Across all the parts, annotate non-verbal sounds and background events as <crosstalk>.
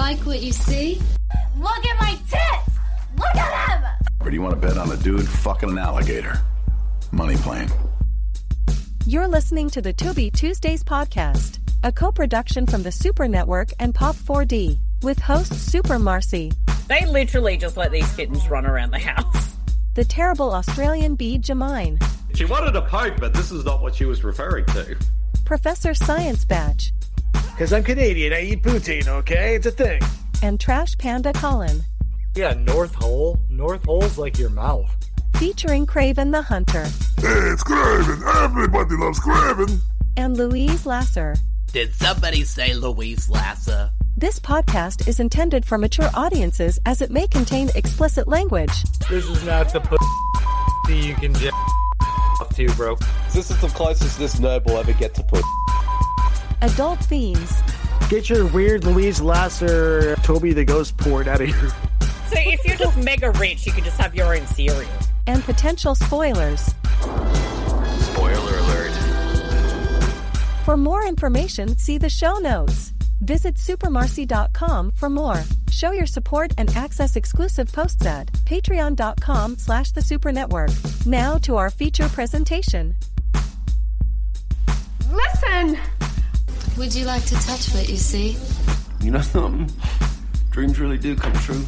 like what you see? Look at my tits! Look at them! Or do you want to bet on a dude fucking an alligator? Money plane. You're listening to the Tubi Tuesdays podcast, a co-production from the Super Network and Pop 4D, with host Super Marcey, They literally just let these kittens run around the house. the terrible Australian Bede Jermyn, She wanted a poke, but this is not what she was referring to. Professor Science Batch, Because I'm Canadian, I eat poutine, okay? It's a thing. and Trash Panda Kollin, Yeah, North Hole. North Hole's like your mouth. featuring Kraven the Hunter Hey, it's Kraven. Everybody loves Kraven. and Louise Lasser. Did somebody say Louise Lasser? This podcast is intended for mature audiences as it may contain explicit language. This is not the p- you can j- off to, bro. This is the closest this nerd will ever get to put. Adult themes, Get your weird Louise Lasser, Toby the Ghost port out of here. So if you're just mega rich, you can just have your own cereal. and potential spoilers. Spoiler alert. For more information, see the show notes. Visit supermarcey.com for more. Show your support and access exclusive posts at patreon.com slash the super network. Now to our feature presentation. Listen! Would you like to touch what you see? You know something? <laughs> Um, dreams really do come true.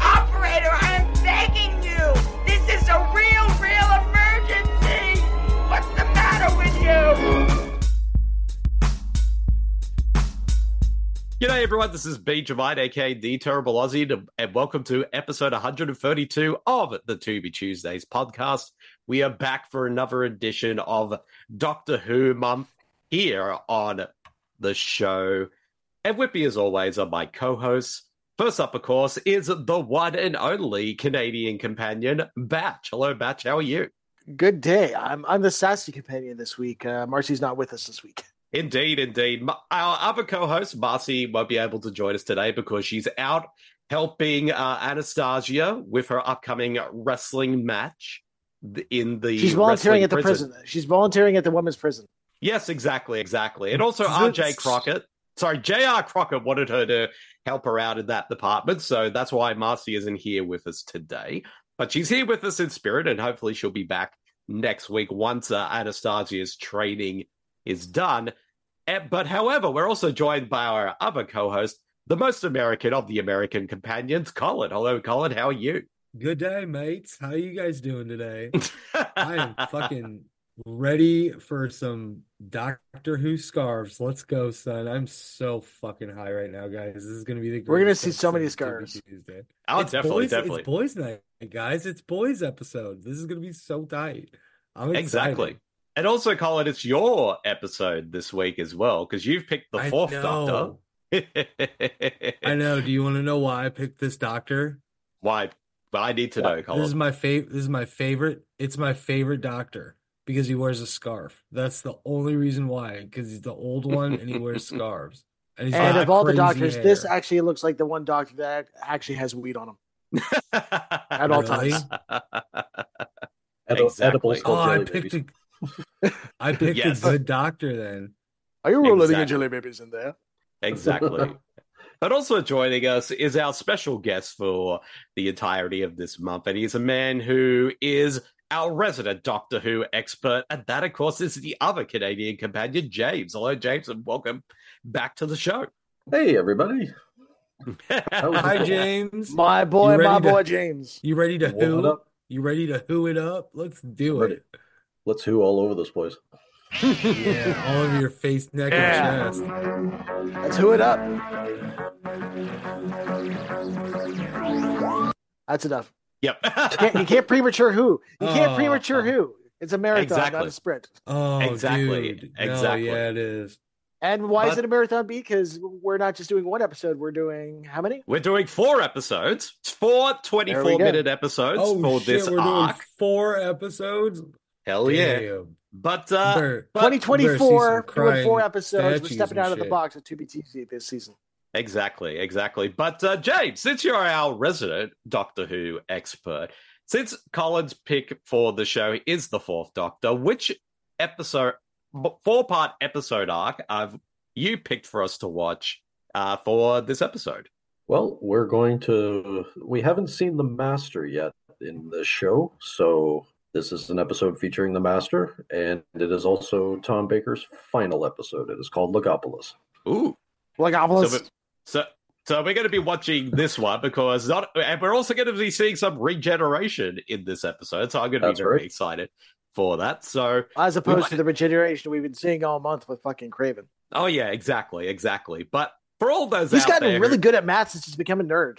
Operator, I'm begging you! This is a real, real emergency! What's the matter with you? G'day everyone, this is Bede Jermyn, aka The Terrible Aussie, and welcome to episode 132 of the Tubi Tuesdays podcast. We are back for another edition of Doctor Who month here on the show. And with me, as always, are my co-hosts. First up, of course, is the one and only Canadian companion, Batch. Hello, Batch. How are you? Good day. I'm I'm the sassy companion this week. Uh, Marcey's not with us this week. Indeed, indeed. Our other co-host, Marcey, won't be able to join us today because she's out helping uh, Anastasia with her upcoming wrestling match in the. She's volunteering at the prison. She's volunteering at the women's prison. Yes, exactly, exactly. And also R.J. Crockett. Sorry, J.R. Crockett wanted her to help her out in that department, so that's why Marcey isn't here with us today. But she's here with us in spirit, and hopefully she'll be back next week once uh, Anastasia's training is done. Eh, But however, we're also joined by our other co-host, the most American of the American companions, Kollin. Hello, Kollin. How are you? Good day, mates. How you guys doing today? I am fucking <laughs> ready for some Doctor Who scarves. Let's go, son. I'm so fucking high right now, guys. This is gonna be the We're gonna see so many episode of TV scarves. Tuesday. Oh, It's definitely, boys, definitely. It's boys' night, guys. It's boys' episode. This is gonna be so tight. I'm excited. Exactly. And also, Kollin, it's your episode this week as well because you've picked the fourth know. Doctor. I know. Do you want to know why I picked this doctor? <laughs> Why? But I need to know, This is my favorite. This is my favorite. It's my favorite doctor because he wears a scarf. That's the only reason why. Because he's the old one and he wears <laughs> scarves. And, he's and of all the crazy doctors, this actually looks like the one doctor that actually has weed on him <laughs> at all Really? times. <laughs> exactly. Oh, I picked a. I picked Yes. a good doctor then. Are you rolling Exactly. in jelly babies in there? Exactly. But also joining us is our special guest for the entirety of this month, and he's a man who is our resident Doctor Who expert, and that, of course, is the other Canadian companion, James. Hello, James, and welcome back to the show. Hey, everybody. <laughs> Hi, James. My boy, my to- boy James. You ready to What who? up? You ready to who it up? Let's do Ready. it. Let's who all over this place. Yeah, all over your face, neck, Yeah. and chest. Let's who it up. That's enough. Yep. You can't, you can't premature who. You can't Oh. premature who. It's a marathon, not Exactly. a sprint. Oh, Exactly. dude. No, Exactly. yeah, it is. And why is it a marathon? Because we're not just doing one episode. We're doing how many? We're doing four episodes, four 24 minute episodes Oh for shit, this we're arc. doing four episodes. Hell yeah. Damn. But, uh, Better- but- 2024, some doing four episodes. We're stepping out of the shit. box with 2BTC this season. Exactly, exactly. But uh, James, since you're our resident Doctor Who expert, since Colin's pick for the show is the Fourth Doctor, which episode four part episode arc I've you picked for us to watch uh, for this episode? Well, we're going to. We haven't seen the Master yet in the show, so this is an episode featuring the Master, and it is also Tom Baker's final episode. It is called Legopolis. Ooh, Legopolis. So, so, so we're going to be watching this one because not, and we're also going to be seeing some regeneration in this episode. So I'm going to That's be very right. excited for that. So As opposed might- to the regeneration we've been seeing all month with fucking Kraven. oh yeah, exactly, exactly. But for all those He's out gotten there, really good at math since he's become a nerd.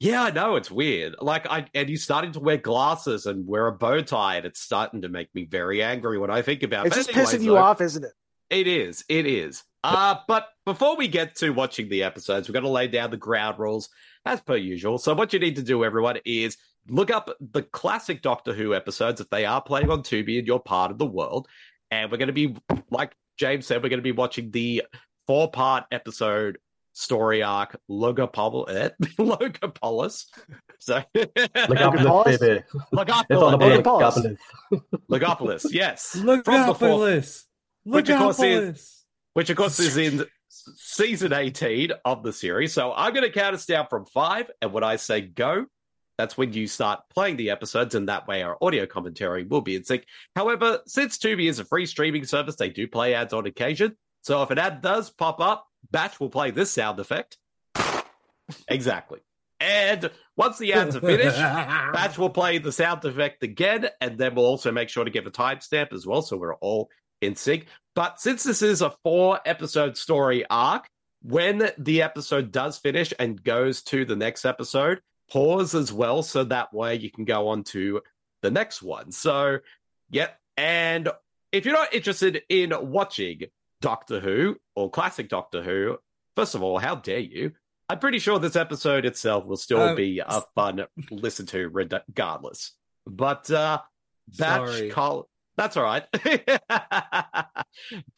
Yeah, I know it's weird. Like I and he's starting to wear glasses and wear a bow tie, and it's starting to make me very angry when I think about it. It's But just anyways, pissing you though, off, isn't it? It is. It is. Uh, but before we get to watching the episodes, we're going to lay down the ground rules as per usual. So, what you need to do, everyone, is look up the classic Doctor Who episodes if they are playing on Tubi in your part of the world. And we're going to be, like James said, we're going to be watching the four part episode story arc Logopol- eh? <laughs> Logopolis. So, Legopolis, baby. It's all about Legopolis. Legopolis. Legopolis, yes. <laughs> From the fourth- Legopolis. which of course is which of course is in season 18 of the series. So I'm going to count us down from five, and when I say go, that's when you start playing the episodes, and that way our audio commentary will be in sync. However, since Tubi is a free streaming service, they do play ads on occasion. So if an ad does pop up, Batch will play this sound effect. exactly. And once the ads are finished, <laughs> Batch will play the sound effect again, and then we'll also make sure to give a timestamp as well, so we're all in sync. But since this is a four episode story arc, when the episode does finish and goes to the next episode, pause as well, so that way you can go on to the next one. So, yep. And if you're not interested in watching Doctor Who or classic Doctor Who, first of all, how dare you? I'm pretty sure this episode itself will still Um, be a fun listen to regardless. But uh Batch Kollin that's all right. <laughs>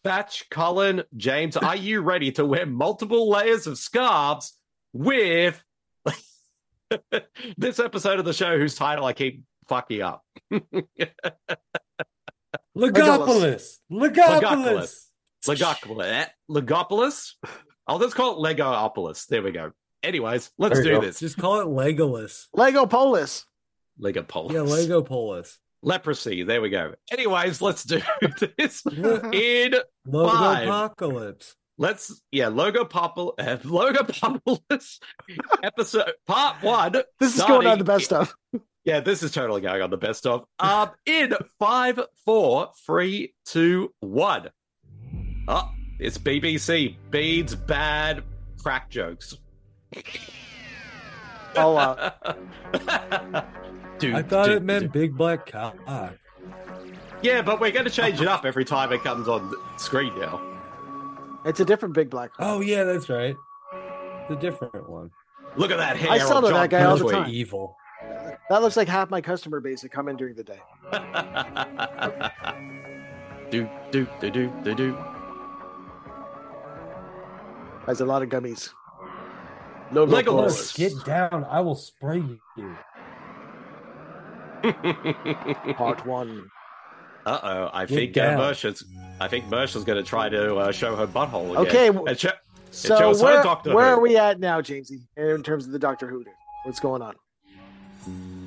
Batch Kollin James, are you ready to wear multiple layers of scarves with <laughs> this episode of the show whose title I keep fucking up? <laughs> Legopolis. Legopolis. Legopolis. Legopolis? I'll just call it Legoopolis. There we go. Anyways, let's do go. this. Just call it Legolas. Lego Polis. Legopolis. Yeah, Legopolis. Leprosy. There we go. Anyways, let's do <laughs> this <laughs> in five. Logopocalypse. Let's yeah, logo popul uh, <laughs> logo populis episode part one. This is going on starting- the best of. Yeah, this is totally going on the best of. Um, in five, four, three, two, one. Oh, it's BBC. Beads bad crack jokes. Oh, uh, Dude, I thought dude, it meant dude. big black cock. Yeah, but we're going to change it up every time it comes on screen now. it's a different big black. Oh yeah, that's right. The different one. Look at that hair. I sell on to John that guy all the time. Evil. That looks like half my customer base that come in during the day. <laughs> do do do do do do. Has a lot of gummies. No Legolas. Get down. I will spray you. <laughs> Part one. Uh oh, I Get think uh, down. Mersha's, I think Mersha's going to try to uh, show her butthole again. Okay, w- And sho- So where, where are we at now, Jamesy, in terms of the Doctor Who? What's going on?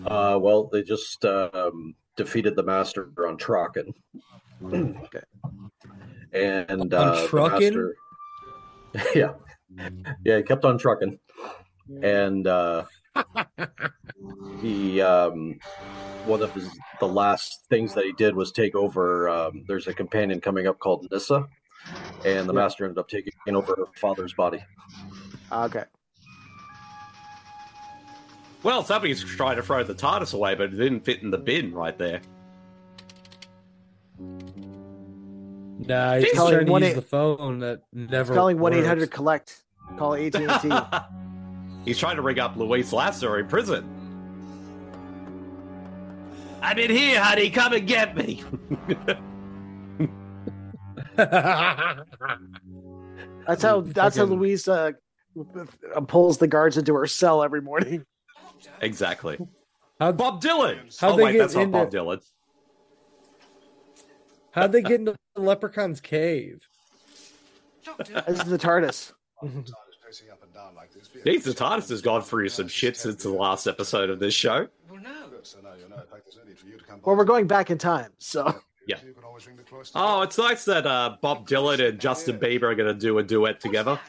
Uh, well, they just um, defeated the Master on Traken. okay. And On uh, the Truckin'? Master, <laughs> yeah, yeah, he kept on trucking, and uh, he um, one of his the last things that he did was take over. Um, there's a companion coming up called Nyssa, and the Master ended up taking over her father's body. Okay. Well, somebody's trying to throw the TARDIS away, but it didn't fit in the bin right there. Nah, he's Jeez. trying to Calling use one the phone that never. Calling one eight hundred collect. Call AT and T. <laughs> He's trying to ring up Louise Lasser in prison. I'm in here, honey. Come and get me. <laughs> That's how. That's how Fucking- Louise uh, pulls the guards into her cell every morning. exactly. How- Bob Dylan. How'd oh they wait, get that's not Bob Dylan. How'd they get into the leprechaun's cave? This is the TARDIS. Jeez, the TARDIS has gone through some shit since the last episode of this show. Well, we're going back in time, so Yeah. Oh, it's nice that uh, Bob Dylan and Justin Bieber are going to do a duet together.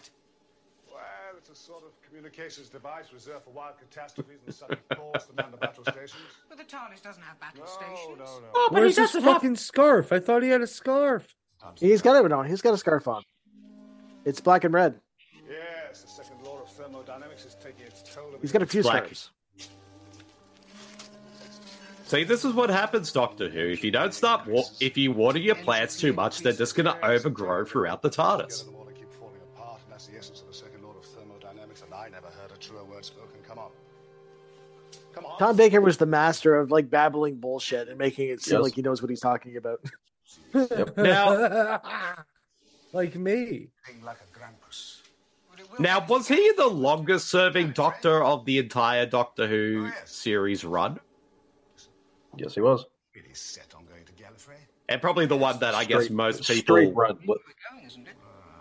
Well, it's a sort of communications device reserved for wild catastrophes and sudden <laughs> calls to man the battle stations. But the TARDIS doesn't have battle stations. No, no. Oh, but Where's he his doesn't have- fucking scarf? I thought he had a scarf. he's got it on. He's got a scarf on. It's black and red. Yes, the second law of thermodynamics is taking its toll. of He's got a few Black. scarves. See, this is what happens, Doctor Who. If you don't stop, wa- if you water your plants too much, they're just going to overgrow throughout the TARDIS. Tom Baker was the master of like babbling bullshit and making it seem Yes. like he knows what he's talking about. <laughs> Now, <laughs> like me. Like now, was he the longest-serving Doctor of the entire Doctor Who series run, Yes, he was. It is set on going to Gallifrey. and probably the one that I guess Straight- most people, straight run. With,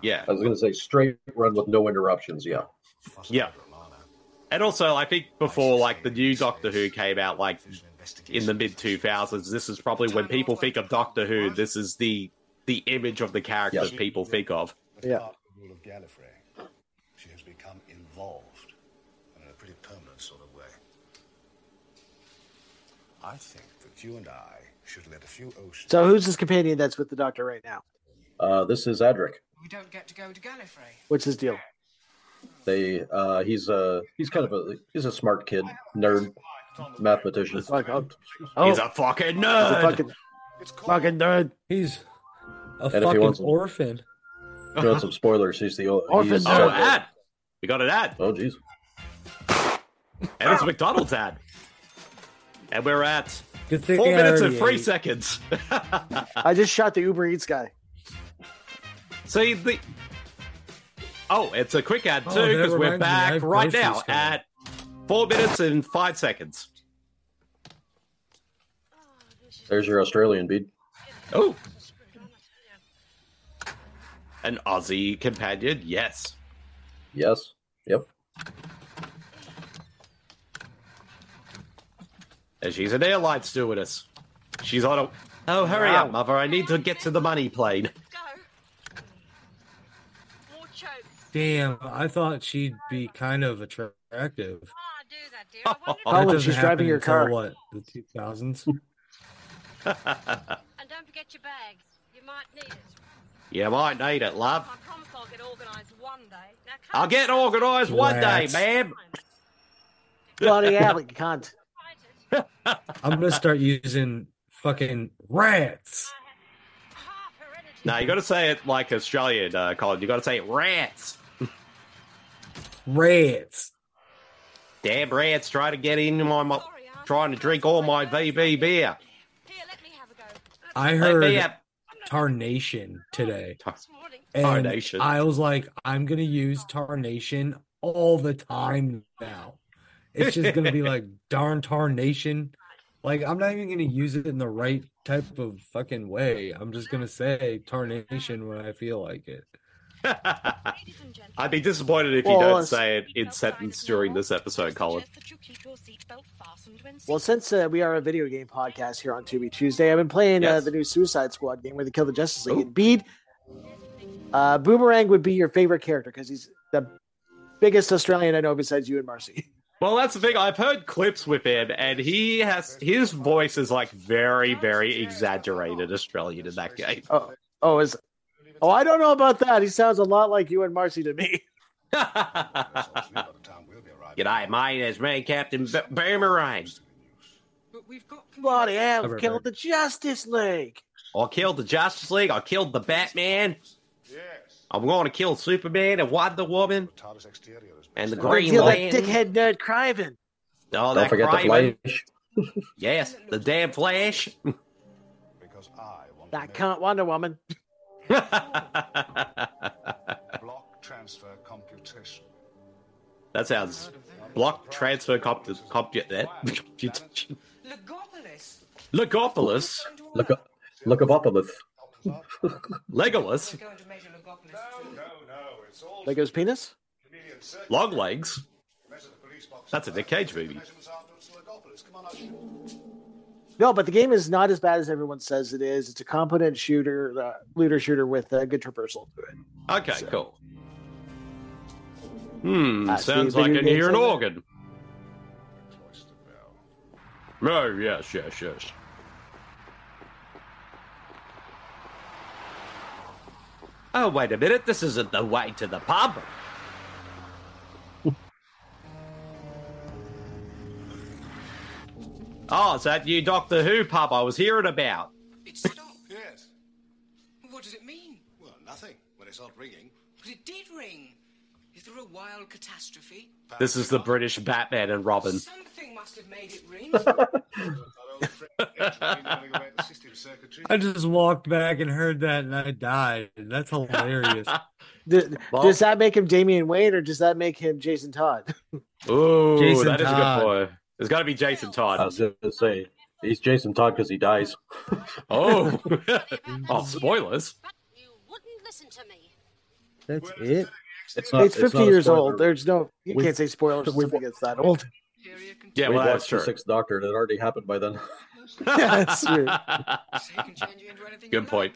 yeah, I was going to say straight run with no interruptions. Yeah. yeah. And also, I think before like the new Doctor Who came out, like in the mid two thousands, this is probably when people think of Doctor Who. This is the the image of the character Yes. people think of. Yeah. Of the rule of Gallifrey. She has become involved, in a pretty permanent sort of way. I think that you and I should let a few oceans. So who's his companion that's with the Doctor right now? Uh, this is Adric. We don't get to go to Gallifrey. What's his deal? They uh, he's a he's kind of a he's a smart kid, nerd, mathematician. It's like, oh, He's a fucking he's nerd. a fucking, fucking nerd. He's a if he fucking wants- orphan. You want some spoilers? He's the Orphan he's, Oh, ad! We got an ad, Oh, jeez. and it's a McDonald's ad, and we're at Good thing four minutes and three ate. seconds. <laughs> I just shot the Uber Eats guy. See the. Oh, it's a quick ad Oh, too that because we're reminds me, I back right now groceries at four minutes and five seconds. There's your Australian Bede. Oh, an Aussie companion, yes. Yes. Yep. And she's an airline stewardess. She's on a. Oh, hurry Wow. up, mother! I need to get to the money plane. Damn, I thought she'd be kind of attractive. That Kollin, <laughs> doesn't she's happen driving your until, car. What the two thousands? <laughs> And don't forget your bags. You might need it. You might need it, love. I promise I'll get organised one day. Now, I'll get organised one day, Rats. ma'am. Bloody <laughs> hell, you cunt. I'm gonna start using fucking rats. No, you got to say it like Australian, uh, Kollin. You got to say it rats. Rats. Damn rats trying to get in my, my trying to drink all my VB beer. I heard tarnation today. And Tarnation. I was like, I'm gonna use tarnation all the time now. It's just gonna be <laughs> like darn tarnation. Like I'm not even gonna use it in the right type of fucking way. I'm just gonna say tarnation when I feel like it. I'd be disappointed if you don't say it in sentence during this episode, Kollin. Well, since uh, we are a video game podcast here on Tubi Tuesday, I've been playing uh, the new Suicide Squad game where they kill the Justice League. And Bede, uh, Boomerang would be your favorite character because he's the biggest Australian I know besides you and Marcey. <laughs> Well, that's the thing. I've heard clips with him, and he has his voice is like very, very exaggerated Australian in that game. Oh, oh, is oh, I don't know about that. He sounds a lot like you and Marcey to me. <laughs> G'day, mate. It's me, Captain B- Boomerang. Bloody hell, Cover killed the Justice League. I killed the Justice League. I killed the Batman. Yes. I'm going to kill Superman and Wonder Woman and the I'm gonna Green kill that Lantern. dickhead nerd Kraven. Oh, Don't that forget the Kraven. Flash. Yes, the damn Flash. Because I. That cunt Wonder Woman. <laughs> Block transfer computation. That sounds block transfer comp compute that. Legopolis. Legopolis. Look up, look up Upolis. Legolas, Lego's penis? chameleon long legs. Measure the police box. That's a Nick Cage movie. No, but the game is not as bad as everyone says it is. It's a competent shooter, uh, looter shooter with a good traversal to it. Okay, cool. Hmm, Uh, sounds like I can hear an organ. Oh, yes, yes, yes. Oh, wait a minute. This isn't the way to the pub. Oh, is that you Doctor Who pub I was hearing about? It stopped. <laughs> Yes. what does it mean? Well, nothing. When it's not ringing. But it did ring. Is there a wild catastrophe? This is the British Batman and Robin. Something must have made it ring. That old friend Edge been running away at the system circuitry. I just walked back and heard that and I died. That's hilarious. <laughs> Th- Well- does that make him Damian Wayne or does that make him Jason Todd? <laughs> Ooh, Jason that is a good boy. There's got to be Jason Todd. I Todd. was going to say he's Jason Todd because he dies. <laughs> Oh, <laughs> oh, spoilers. You wouldn't listen to me. That's it. It's not. it's 50 not years spoiler. old. There's no, you We- can't say spoilers if we- something gets that old. Yeah, we well, watched true. the Sixth Doctor. and It already happened by then. <laughs> Yeah, that's true. say you into anything you Good point.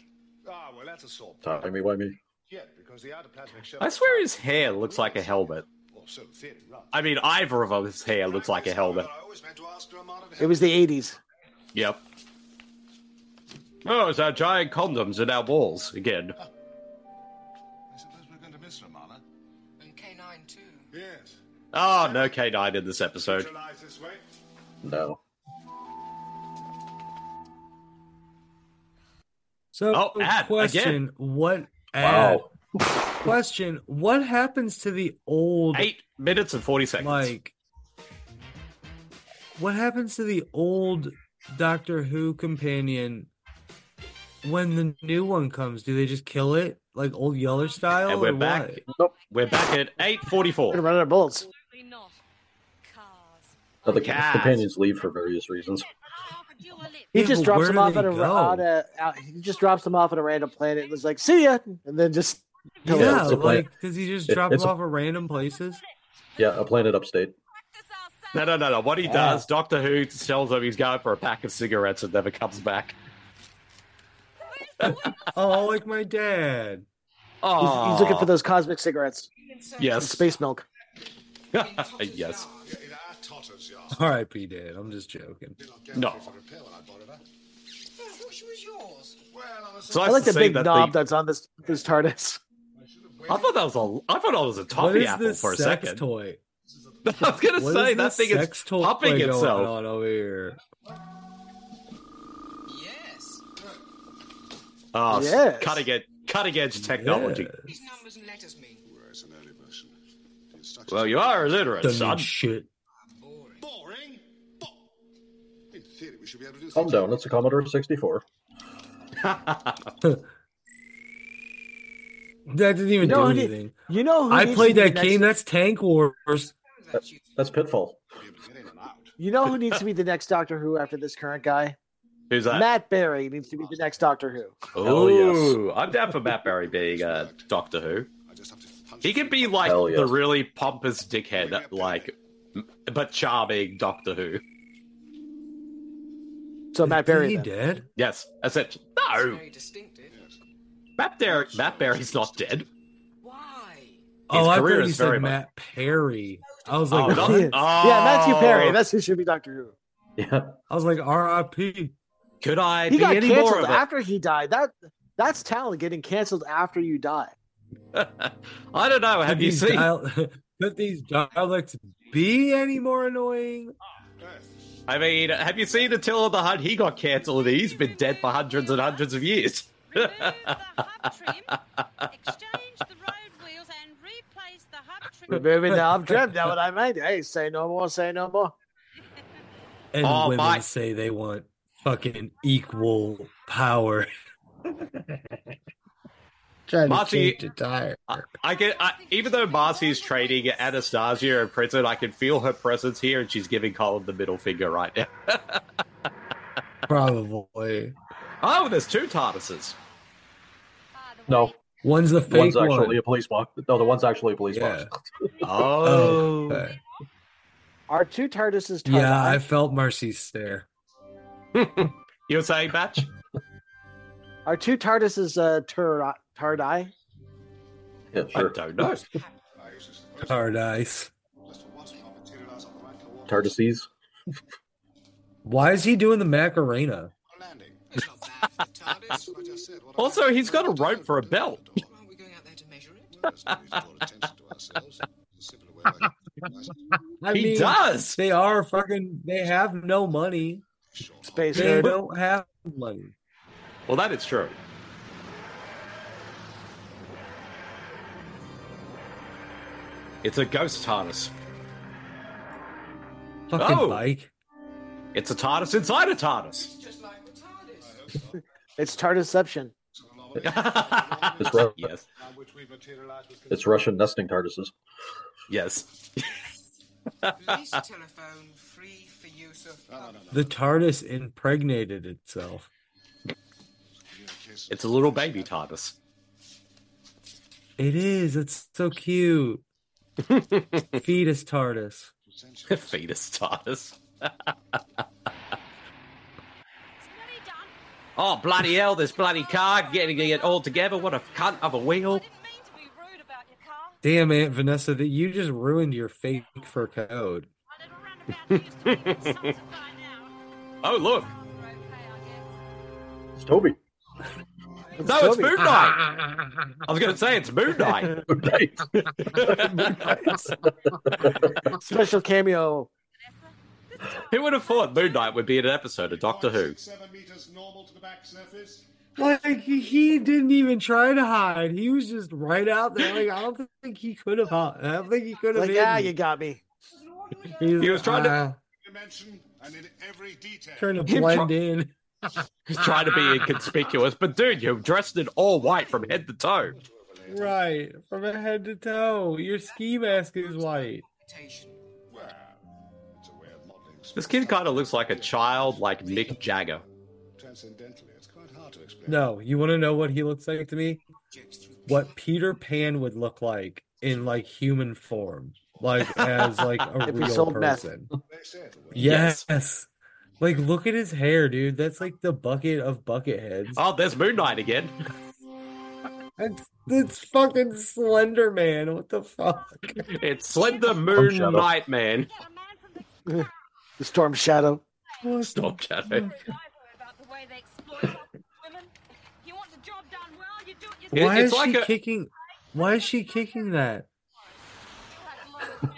Ah, well, that's a sort. Timey wimey. Yeah, because the outoplasmic shell. I swear his hair looks like a helmet. Or so the theory runs. I mean, either of his hair looks like a helmet. I always meant to ask Romana to It was the 80s. Yep. Oh, it's our giant condoms in our walls again. <laughs> I suppose we're going to miss Romana. And K9 too. Yes. Oh, no K9 in this episode. This way. No. So, Oh, ad, question: What? Ad, Wow. <laughs> question: What happens to the old Eight minutes and 40 seconds. like? What happens to the old Doctor Who companion when the new one comes? Do they just kill it like old Yeller style? and we're or back. what? Nope. We're back at We're 8.44. run out of bullets. Absolutely not. Cars. The Cats. companions leave for various reasons. How could you live? He Yeah, just drops them off at a, go? on a out, he just drops them off at a random planet and was like, "See ya," and then just Yeah, Yeah, it's like does he just drop it's them a- off at random places? Yeah, a planet upstate. No, no, no, no. What he does, Doctor Who tells him he's going for a pack of cigarettes and never comes back. <laughs> Oh, like my dad. Oh, he's, he's looking for those cosmic cigarettes, Yes. space milk. <laughs> yes. All right, in our Totter's yard. R.I.P. Dad. I'm just joking. No. guarantee for repair when I borrowed her. I thought she was yours. Well, I was So I I like the say big that knob the- that's on this this TARDIS. I thought that was a. I thought that was a What toffee apple this for a sex second. toy? <laughs> I was gonna What say that this thing is sex toy popping going itself. on over here? Yes. Oh, Yes. yes. cutting edge, cutting edge technology. Yeah. These numbers and letters mean. Well, an early version. The instructions Well, you are illiterate, Doesn't son. shit. Boring. boring. But in theory, we should be able to do Calm down. It's a Commodore 64. <laughs> That didn't even You know do who need- anything. You know, who I played that game. Next, That's Tank Wars. That's. That's Pitfall. to be able to get in and out. you know who needs to be the next Doctor Who after this current guy? Who's that? Matt Berry needs to be the next Doctor Who. Oh, yes. I'm down for Matt Berry being uh, Doctor Who. I just have to punch He could be like Hell the really pompous dickhead, like, but charming Doctor Who. So Matt Berry. He then. dead? Yes, I said It's no. Very distinctive. Matt Berry, Matt Berry's not dead. Why? Oh, I career thought you is very said much- Matt Perry. I was Oh, like, no. what? Yeah, Matthew Perry. Oh. That's who should be Doctor Who. Yeah. I was like, R.I.P. Could I He be got any more canceled of it? after he died. That that's talent getting canceled after you die. <laughs> I don't know. Have Could you these seen? dial- <laughs> could these dialects be any more annoying? I mean, have you seen Attila the Hun? He got cancelled and he's been dead for hundreds and hundreds of years. Remove the hub trim, exchange the road wheels, and replace the hub trim. Removing the hub trim. Now what I mean? <laughs> Hey, say no more. Say no more. And Oh, women my- say they want fucking equal power. <laughs> Trying Marcey- to change the tire. I, I get, I, even though Marcey's trading Anastasia in prison, I can feel her presence here, and she's giving Kollin the middle finger right now. <laughs> Probably. Oh, there's two TARDISes. No, One's the the fake one's actually one. a police box. No, the one's actually a police Yeah. box. <laughs> Oh. okay. Our two TARDISes. Yeah, I felt Marcey's stare. <laughs> You were saying, Batch? Our two TARDISes. Uh, tur- Tardai. Yeah, I sure. don't know. Paradise. Tardises. Why is he doing the Macarena? Also, he's got a rope for a belt. I He mean, does. They are fucking. They have no money. Space They nerd. don't have money. Well, that is true. It's a ghost TARDIS. Fucking Oh. bike. It's a TARDIS inside a TARDIS. <laughs> It's TARDISception. It's, <laughs> Ru- yes. it's Russian nesting TARDISes. Yes. Police telephone free for use of public. The TARDIS impregnated itself. It's a little baby TARDIS. It is. It's so cute. <laughs> Fetus TARDIS. Fetus TARDIS. Oh, bloody hell, this bloody car getting it all together. What a cunt of a wheel. Damn, Aunt Vanessa, that you just ruined your fake fur code. Oh, look. It's Toby. No, it's Moon Knight. I was going to say it's Moon Knight. <laughs> <laughs> <laughs> Special cameo. <laughs> Who would have thought Moon Knight would be in an episode of Doctor Who? Like he, he didn't even try to hide. He was just right out there. Like I don't think he could have. I don't think he could have. Like, hidden. ah, you got me. He's- He was trying to- ah, trying to Him blend try- in. <laughs> He's trying to be inconspicuous, but dude, you're dressed in all white from head to toe. Right, from head to toe. Your ski mask is white. This kid kind of looks like a child, like Mick Jagger. Transcendentally, it's quite hard to explain. No, you want to know what he looks like to me? What Peter Pan would look like in like human form, like as like a <laughs> real person. Yes. Like, look at his hair, dude. That's like the bucket of bucket heads. Oh, there's Moon Knight again. <laughs> It's, it's fucking Slender Man. What the fuck? It's Slender Moon Knight Man. <laughs> The Storm Shadow. Stop chatting. It- Why it's is like she a- kicking? Why is she kicking that?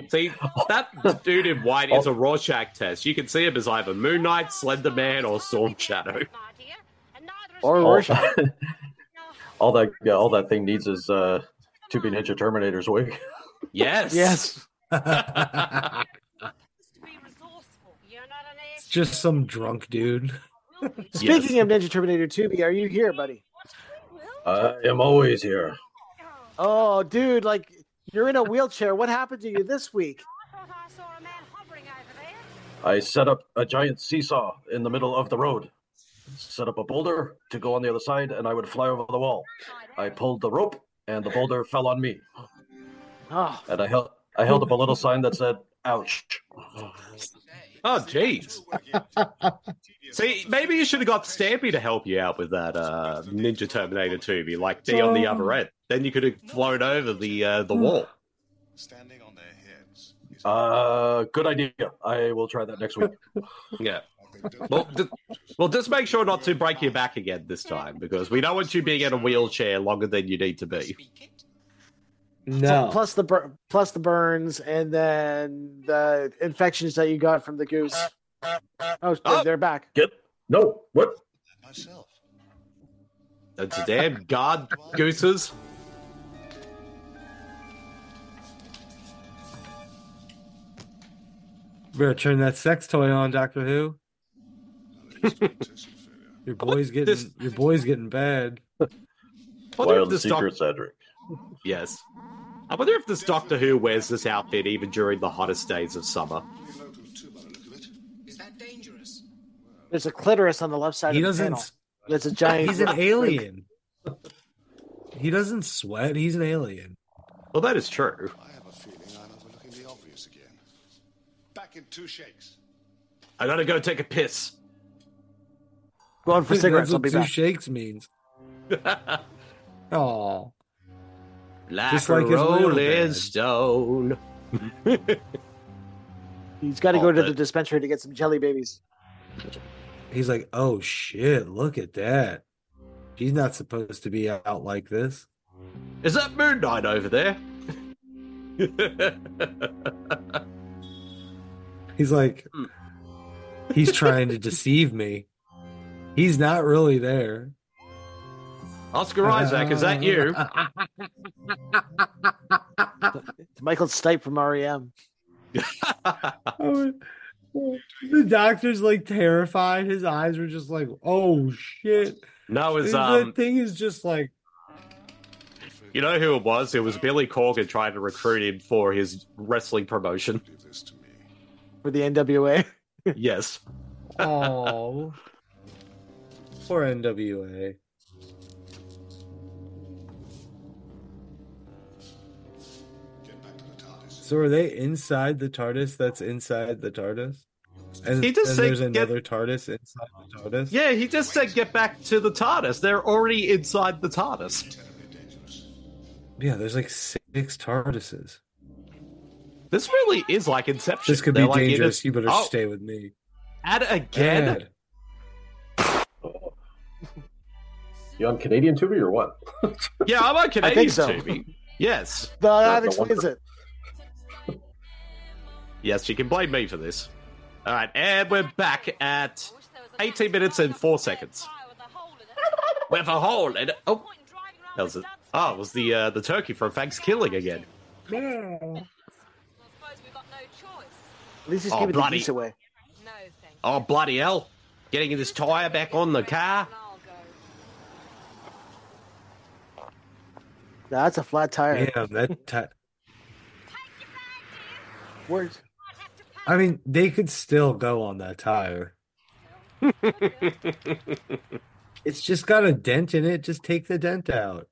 See, that dude in white is a Rorschach test. You can see him as either Moon Knight, Slender Man, or Storm Shadow. Or All, Rorschach. <laughs> all that yeah, all that thing needs is uh be Ninja Terminator's wig. Yes. Yes. <laughs> It's just some drunk dude. <laughs> Speaking of Ninja Terminator 2, are you here, buddy? I am always here. Oh, dude, like you're in a wheelchair. What happened to you this week? I set up a giant seesaw in the middle of the road. Set up a boulder to go on the other side, and I would fly over the wall. I pulled the rope, and the boulder fell on me. Oh, And I held I held up a little sign that said "Ouch." Oh, jeez. See, maybe you should have got Stampy to help you out with that uh, Ninja Terminator 2 be like be on the other end. Then you could have flown over the uh, the wall. Standing on their heads. Uh, good idea. I will try that next week. <laughs> Yeah. Well, d- well, just make sure not to break your back again this time because we don't want you being in a wheelchair longer than you need to be. No. plus the bur- plus the burns and then the infections that you got from the goose. Oh, Oh. they're back. Get no what? Myself. That's a damn guard gooses. Better turn that sex toy on, Doctor Who. <laughs> Your boy's getting this- your boy's getting bad. Wonder if Wild this doc- secret, Cedric. Yes. I wonder if this Doctor Who wears this outfit even during the hottest days of summer. Is that dangerous? There's a clitoris on the left side He of the doesn't. panel. There's a giant. He's an alien. He doesn't sweat. He's an alien. Well, that is true. I have a feeling I'm overlooking the obvious again. Back in two shakes. I gotta go take a piss. Go on for That's cigarettes. I'll what be two back. shakes means. <laughs> Oh, Like Just a like his rolling stone. <laughs> He's got oh, to Oh, go to but- the dispensary to get some jelly babies. he's like, oh shit! Look at that. She's not supposed to be out like this. Is that Moon Knight over there? <laughs> He's like, hmm. he's trying to deceive me. He's not really there. Oscar Isaac, is that you? It's Michael Stipe from REM. <laughs> The doctor's like terrified. His eyes were just like, "Oh shit!" No, it's that um, thing is just like, you know who it was? It was Billy Corgan trying to recruit him for his wrestling promotion. for the NWA. yes. <laughs> oh, poor NWA. So are they inside the TARDIS? That's inside the TARDIS, and, He just and said there's get- another TARDIS inside the TARDIS. Yeah, he just said get back to the TARDIS. They're already inside the TARDIS. Yeah, there's like six TARDISes. This really is like Inception. This could They're be like in dangerous. a- You better Oh, stay with me. Add again? Ed. You on Canadian Tubi or what? Yeah, I'm on I Canadian think so. TV. Yes. No, that That's explains it. Yes, you can blame me for this. All right, and we're back at 18 minutes and 4 seconds. With a hole in it. Oh, that was it. Oh, it was the uh, the turkey from Thanksgiving again. At least he's Oh, giving bloody- the geese away. Oh, bloody hell. Getting this tyre back on the car. Nah, that's a flat tire. Damn, that. tire. Words. I mean, they could still go on that tire. <laughs> It's just got a dent in it. Just take the dent out.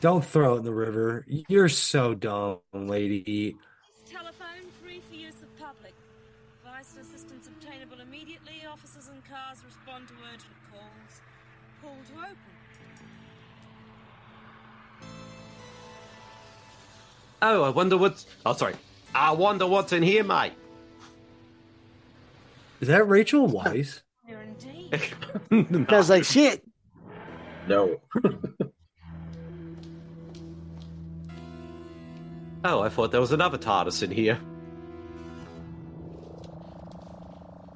Don't throw it in the river. You're so dumb, lady. Telephone free for use of public. Vital assistance obtainable immediately. Officers and cars respond to urgent calls. Call to open. Oh, I wonder what's. Oh, sorry. I wonder what's in here, mate. Is that Rachel Weisz? Here indeed. I was like, shit. No. <laughs> Oh, I thought there was another TARDIS in here.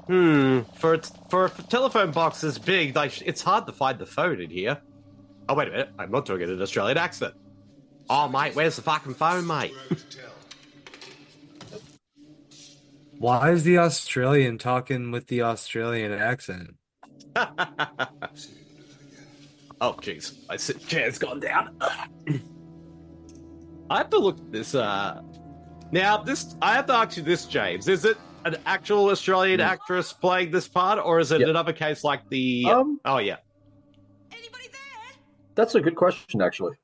Hmm. For a, for a telephone box this big, like it's hard to find the phone in here. Oh wait a minute, I'm not doing it in an Australian accent. Oh mate, where's the fucking phone, mate? Why is the Australian talking with the Australian accent? <laughs> Oh jeez, my sit chair's gone down. <clears throat> I have to look at this. Uh, now this I have to ask you this, James. Is it an actual Australian actress playing this part, or is it Yeah. another case like the? Um, oh yeah, Anybody there? That's a good question, actually.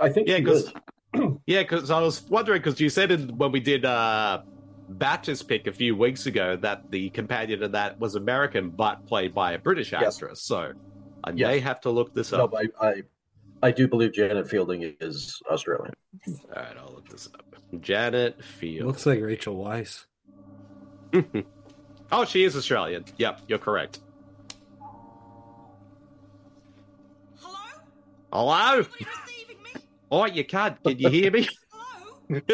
I think Yeah, because. <clears throat> Yeah, because I was wondering because you said in, when we did uh, Batch's pick a few weeks ago that the companion of that was American but played by a British Yes. actress. So I Yes. may have to look this up. but I, I, I do believe Janet Fielding is Australian. All right, I'll look this up. Janet Fielding. Looks like Rachel Weisz. <laughs> oh, she is Australian. Yep, you're correct. Hello? Hello? Oh, you can't. Can you hear me? <laughs>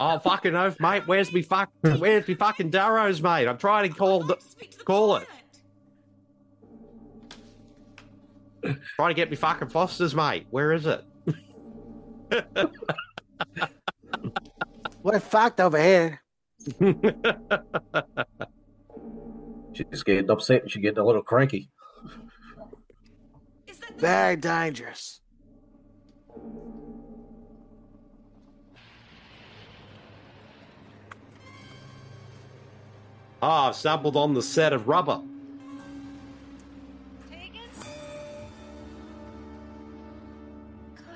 oh, fucking oath, mate. Where's me fuck? Where's me fucking Darrows, mate? I'm trying to call the, call it. trying to get me fucking Fosters, mate. Where is it? What a fact over here. She's getting upset. She's getting a little cranky. Very dangerous. Ah, I've stumbled on the set of rubber.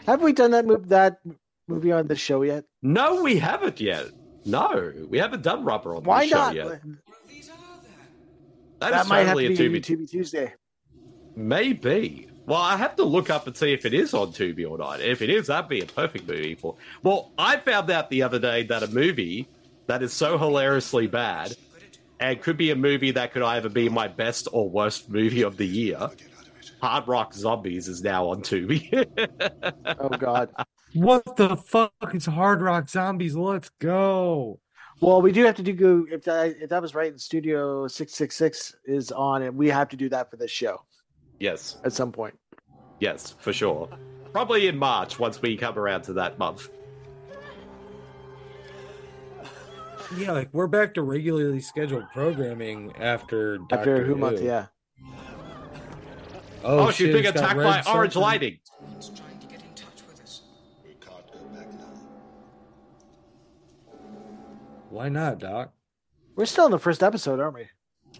Have we done that, mo- that movie on the show yet? No, we haven't yet. No, we haven't done rubber on the show yet. yet. not? that might totally have to be a Tubi Tuesday. Maybe. Well, I have to look up and see if it is on Tubi or not. If it is, that'd be a perfect movie for. Well, I found out the other day that a movie that is so hilariously bad and could be a movie that could either be my best or worst movie of the year. Hard Rock Zombies is now on Tubi. <laughs> Oh God. What the fuck? It's Hard Rock Zombies. Let's go. Well, we do have to do go if that if that was right. In Studio Six Six Six is on, and we have to do that for this show yes, at some point. yes, for sure. Probably in March once we come around to that month. Yeah, like we're back to regularly scheduled programming after Doctor After Who month, yeah. Oh, oh she's shit, being attacked by red orange something. lighting. Why not, Doc? We're still in the first episode, aren't we?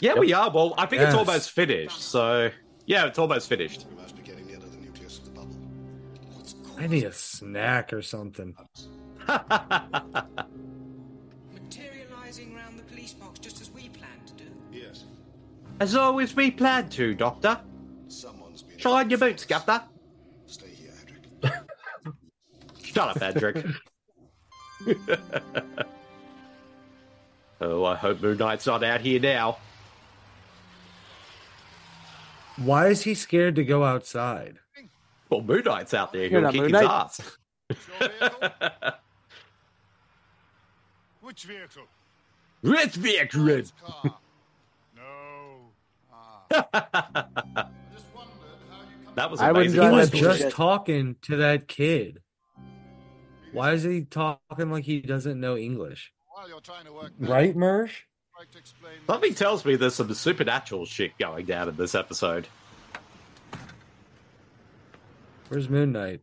Yeah, we are. Well, I think it's almost finished. So, yeah, it's almost finished. I need a snack or something. <laughs> <laughs> As always, we planned to, Doctor. Someone's been. Shine your boots, Governor. Stay here, Adric. Shut up, Adric. <laughs> oh, I hope Moon Knight's not out here now. Why is he scared to go outside? Well, Moon Knight's out there. You're He'll not kick Moon his Knight. ass. Which vehicle? <laughs> Red vehicle. Car. No. <laughs> That was I amazing. He was just bullshit. talking to that kid. Why is he talking like he doesn't know English? While you're trying to work Right, Mersh? I'd like to explain Something tells me there's some supernatural shit going down in this episode. Where's Moon Knight?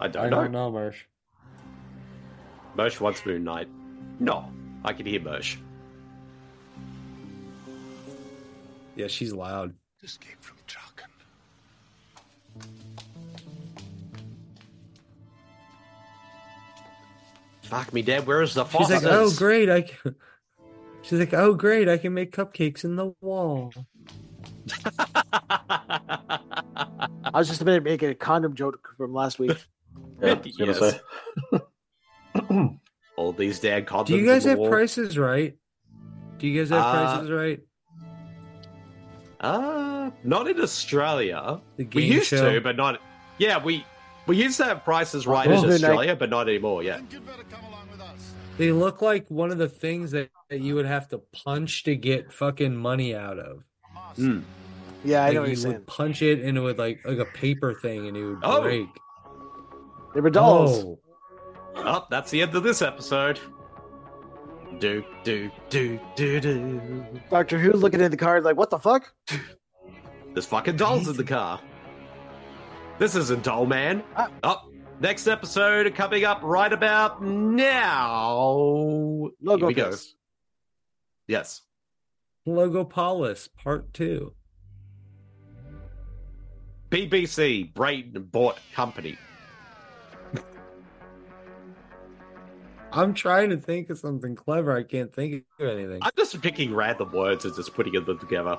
I don't I know. don't know, Mersh. Mersh wants Moon Knight. No, I can hear Mersh. Yeah, she's loud. escape from Traken. Fuck me, Dad. Where is the She's like, oh great, I. Can... She's like, oh great, I can make cupcakes in the wall. I was just about to make a condom joke from last week. Yeah, I <laughs> Yes. say. All these damn condoms. Do you guys have wall. prices right? Do you guys have Uh, prices right? Uh, not in Australia. The We used show. to, but not. Yeah, we we used to have prices right Oh. in Moon Knight. Australia, but not anymore. Yeah. You'd better come along with us. They look like one of the things that, that you would have to punch to get fucking money out of. Mm. Yeah, I Like, know what you you're would punch it and it would like like a paper thing and it would Oh. break. They were dolls. Oh, Oh, that's the end of this episode. Do do do do do. Doctor Who looking at the card like, what the fuck? There's fucking dolls in the car. This isn't Doll Man. Ah. Oh, next episode coming up right about now. Logo Here we go. Kiss. Yes. Logopolis Part Two. BBC Brayton bought company. I'm trying to think of something clever. I can't think of anything. I'm just picking random words and just putting them together.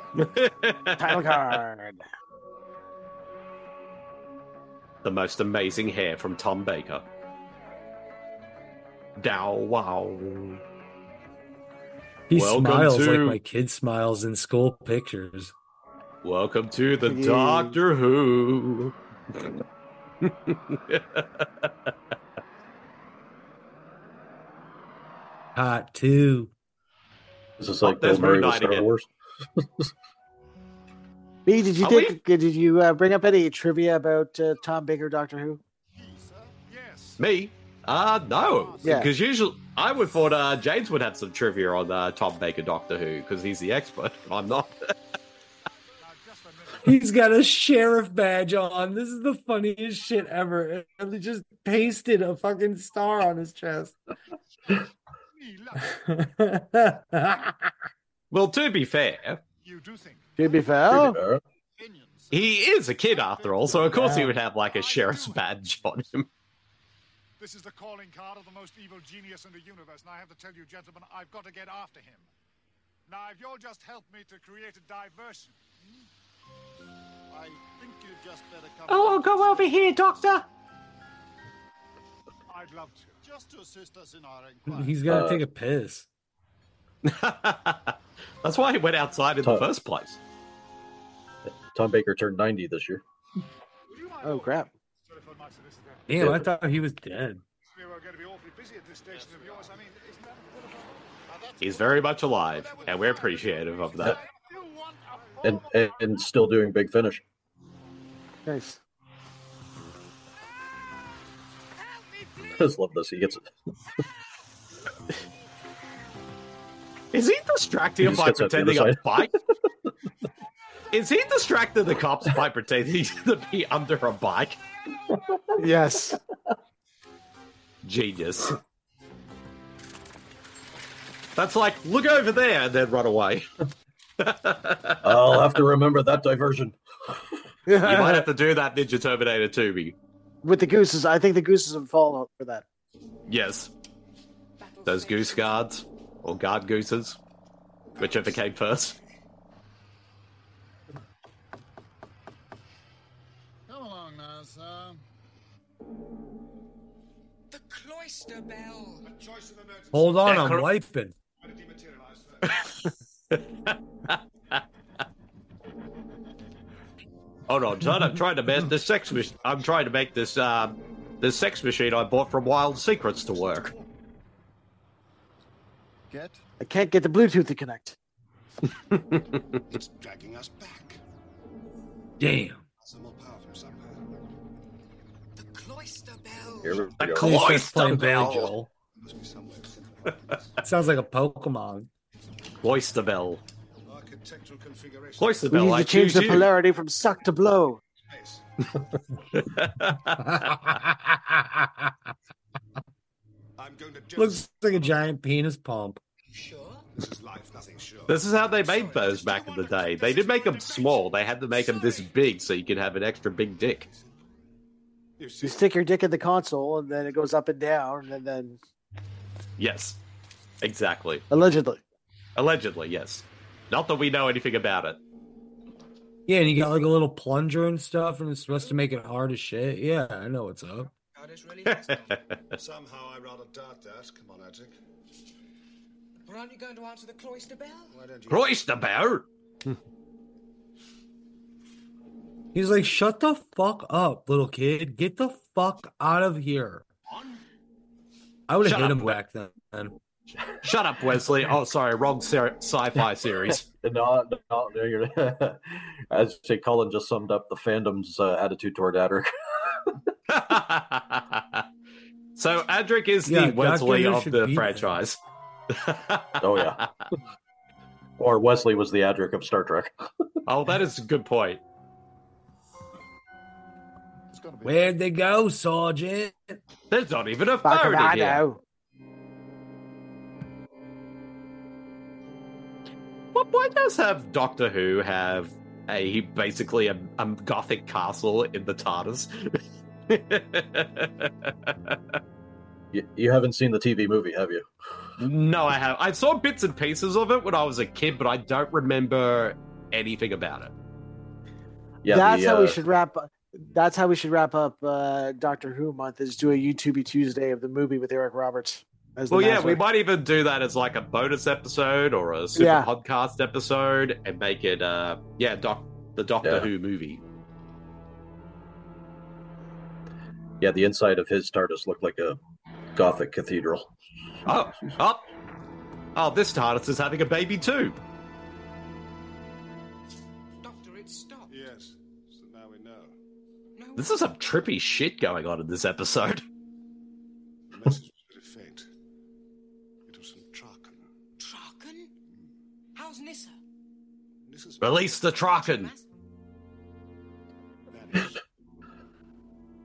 Title <laughs> card. the most amazing hair from Tom Baker. Dow wow. He Welcome smiles to- like my kid smiles in school pictures. Welcome to the Yeah. Doctor Who. <laughs> Hot too. This is Oh, like there's Bill Murray Moon with Star again. Wars. <laughs> B, did you Are think? Did you uh, bring up any trivia about uh, Tom Baker, Doctor Who? Yes. Me? Uh no. Yeah. Because usually I would thought uh, James would have some trivia on uh, Tom Baker Doctor Who because he's the expert. <laughs> I'm not. <laughs> He's got a sheriff badge on. This is the funniest shit ever. And they just pasted a fucking star on his chest. Me, look, well, to be fair, you do think To be fair, Pretty fair. He is a kid after all, so of course he would have like a sheriff's badge on him. This is the calling card of the most evil genius in the universe, and I have to tell you, gentlemen, I've got to get after him. Now, if you'll just help me to create a diversion. I think you'd just better come. Oh, go over here, Doctor. I'd love to. Just to assist us in our inquiry. He's got to Uh, take a piss. <laughs> That's why he went outside in the Tom- first place. Tom Baker turned 90 this year. Oh crap! Telephone my solicitor. Damn, I thought he was dead. We were going to be awfully busy at this station of yours. I mean, isn't that a telephone? Now, that's He's very much alive, and we're appreciative of that. you want a And, and and still doing Big Finish. Nice. Just love this. He gets <laughs> Is he distracting He him by the pretending a bike? Is he distracting the cops by pretending <laughs> to be under a bike? Yes. Genius. That's like, look over there and then run away. I'll have to remember that diversion. <laughs> You might have to do that, Ninja Terminator 2 me. With the gooses, I think the gooses would fall for that. Yes. Those goose guards, or guard gooses, whichever came first. Come along now, sir. The cloister bell. A choice of. Hold on, I'm cor- wiping. <laughs> <laughs> When it dematerialized first. Hold on, son. I'm trying to make this sex machine. I'm trying to make this um, this sex machine I bought from Wild Secrets to work. Get? I can't get the Bluetooth to connect. <laughs> It's dragging us back. Damn. Some more power from somewhere. The cloister bell. The go. Please start Cloister Bell. Joel. Must be somewhere central. <laughs> Sounds like a Pokemon. Cloister Bell. Architectural configuration. Cloister We Bell. need I to change choose the you. polarity from suck to blow. Space. I'm going to Looks like a giant penis pump. Sure. This is life, nothing sure. This is how they made those back in the day. They did make them small. They had to make them this big so you could have an extra big dick. You stick your dick in the console, and then it goes up and down, and then Yes, exactly. allegedly. Allegedly, yes. Not that we know anything about it. Yeah, and you got like a little plunger and stuff, and it's supposed to make it hard as shit. Yeah, I know what's up. God is really nice. <laughs> somehow I rather doubt that. Come on, Adric. Well, aren't you going to answer the cloister bell? Why don't you? Cloister Bell. <laughs> He's like, shut the fuck up, little kid. Get the fuck out of here. I would have hit up, him back then. Shut up, Wesley. Oh, sorry, wrong ser- sci-fi series. No, no, no, you're, as say, Kollin just summed up the fandom's uh, attitude toward Adric. <laughs> so Adric is Yeah, the Wesley Doctor of the franchise. <laughs> Oh yeah. or Wesley was the Adric of Star Trek. <laughs> oh, that is a good point. It's gonna be. Where'd they go, Sergeant? There's not even a Fuck phone it, I in here. Why does have Doctor Who have a basically a, a gothic castle in the TARDIS? <laughs> You, you haven't seen the TV movie, have you? no, I have. I saw bits and pieces of it when I was a kid, but I don't remember anything about it. Yeah, that's the, how we uh, should wrap. That's how we should wrap up uh, Doctor Who month. Is do a YouTubey Tuesday of the movie with Eric Roberts. As Well, yeah, we might even do that as like a bonus episode or a super Yeah. podcast episode and make it, uh, yeah, doc, the Doctor Yeah. Who movie. Yeah, the inside of his TARDIS looked like a Gothic cathedral. Oh, oh, oh! This TARDIS is having a baby too. Doctor, it stopped. Yes. So now we know. No. This is some trippy shit going on in this episode. The message was very faint. It was from Traken. Traken? How's Nyssa? This is Release the Traken. vanished.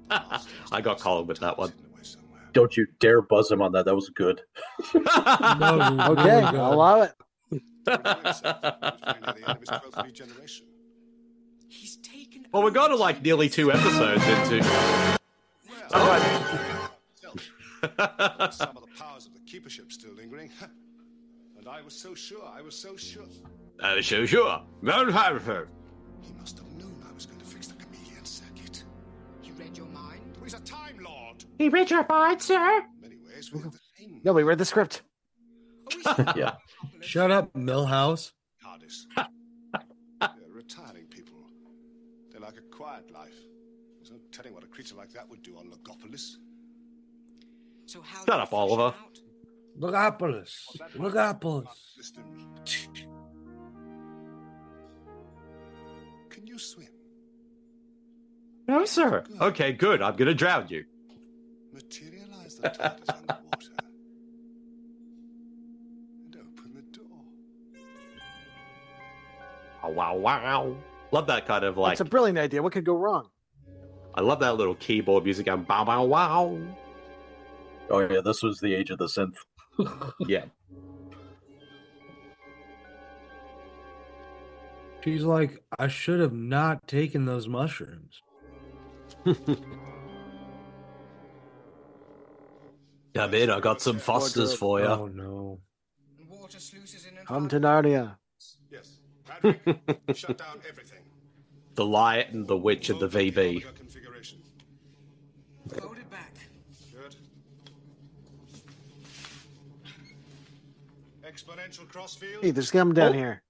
<laughs> I got Kollin with that one. Hidden away somewhere. Don't you dare buzz him on that. That was good. <laughs> No, Okay, really. I'll allow it. Very near the enemy's <laughs> growth regeneration. Well, we're going to like nearly two episodes into. Some of the powers of the keepership still lingering. And I was so sure, I was so sure. Uh, sure, sure. Don't have. He must have known I was going to fix the chameleon circuit. You read your mind? He's a Time Lord. He read your mind, sir. Anyways, we have the same No, we read the script. <laughs> yeah. Shut up, Millhouse. TARDIS. <laughs> They're retiring people. They like a quiet life. There's no telling what a creature like that would do on Logopolis. So how Shut up, Oliver. Logopolis. Logopolis. <laughs> you swim? No, sir. Okay, good. I'm going to drown you. Materialize the TARDIS underwater. And open the door. Oh, wow, wow. Love that kind of like. It's a brilliant idea. What could go wrong? I love that little keyboard music going bow, bow, wow. Oh yeah, this was the age of the synth. <laughs> Yeah. She's like, I should have not taken those mushrooms. <laughs> Come in, I got some Fosters for you. Oh no. Water sluices in and Come to Narnia. Yes. <laughs> Patrick, shut down everything. The Light and the Witch and the VB. Configuration. Hold it back. Good. Exponential crossfield. Hey, there's come down Oh. here.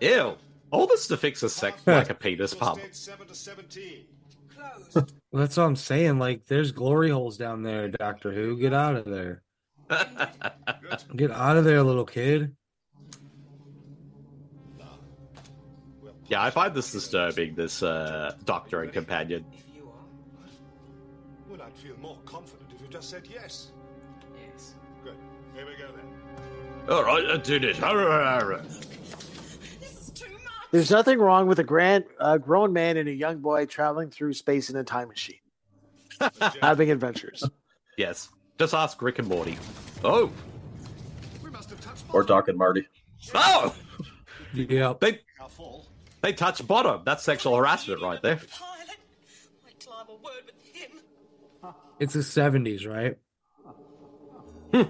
Ew. All this to fix a sec like a penis pump. State 7 to 17. Closed. Well, <laughs> that's what I'm saying. Like, there's glory holes down there, Doctor Who. Get out of there. <laughs> Get out of there, little kid. Yeah, I find this disturbing, this uh, Doctor and Companion. if you are. Well, I'd feel more confident if you just said yes. Yes. Good. Here we go then. Alright, let's do this. This is too much. There's nothing wrong with a grand, uh, grown man and a young boy traveling through space in a time machine, <laughs> having adventures. Yes. Just ask Rick and Morty. Oh. We must have touched Or Doc and Marty. Oh! Yep. They, our they touch bottom. That's sexual harassment right there. Pilot. Wait till I have a word with him. It's the 70s, right? <laughs>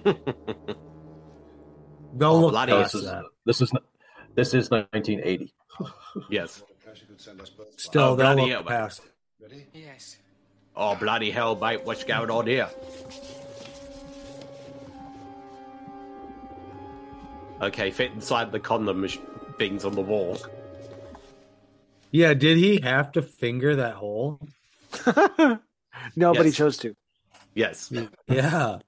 Don't Oh, look bloody This is that. this is this is 1980. Yes. Cash could send us both. Still, Oh, they'll bloody look hell, mate. past. Ready? Yes. Oh, bloody hell, mate. What's going on here? Okay, fit inside the condom mach- things on the wall. Yeah, did he have to finger that hole? <laughs> Nobody Yes. chose to. Yes. Yeah.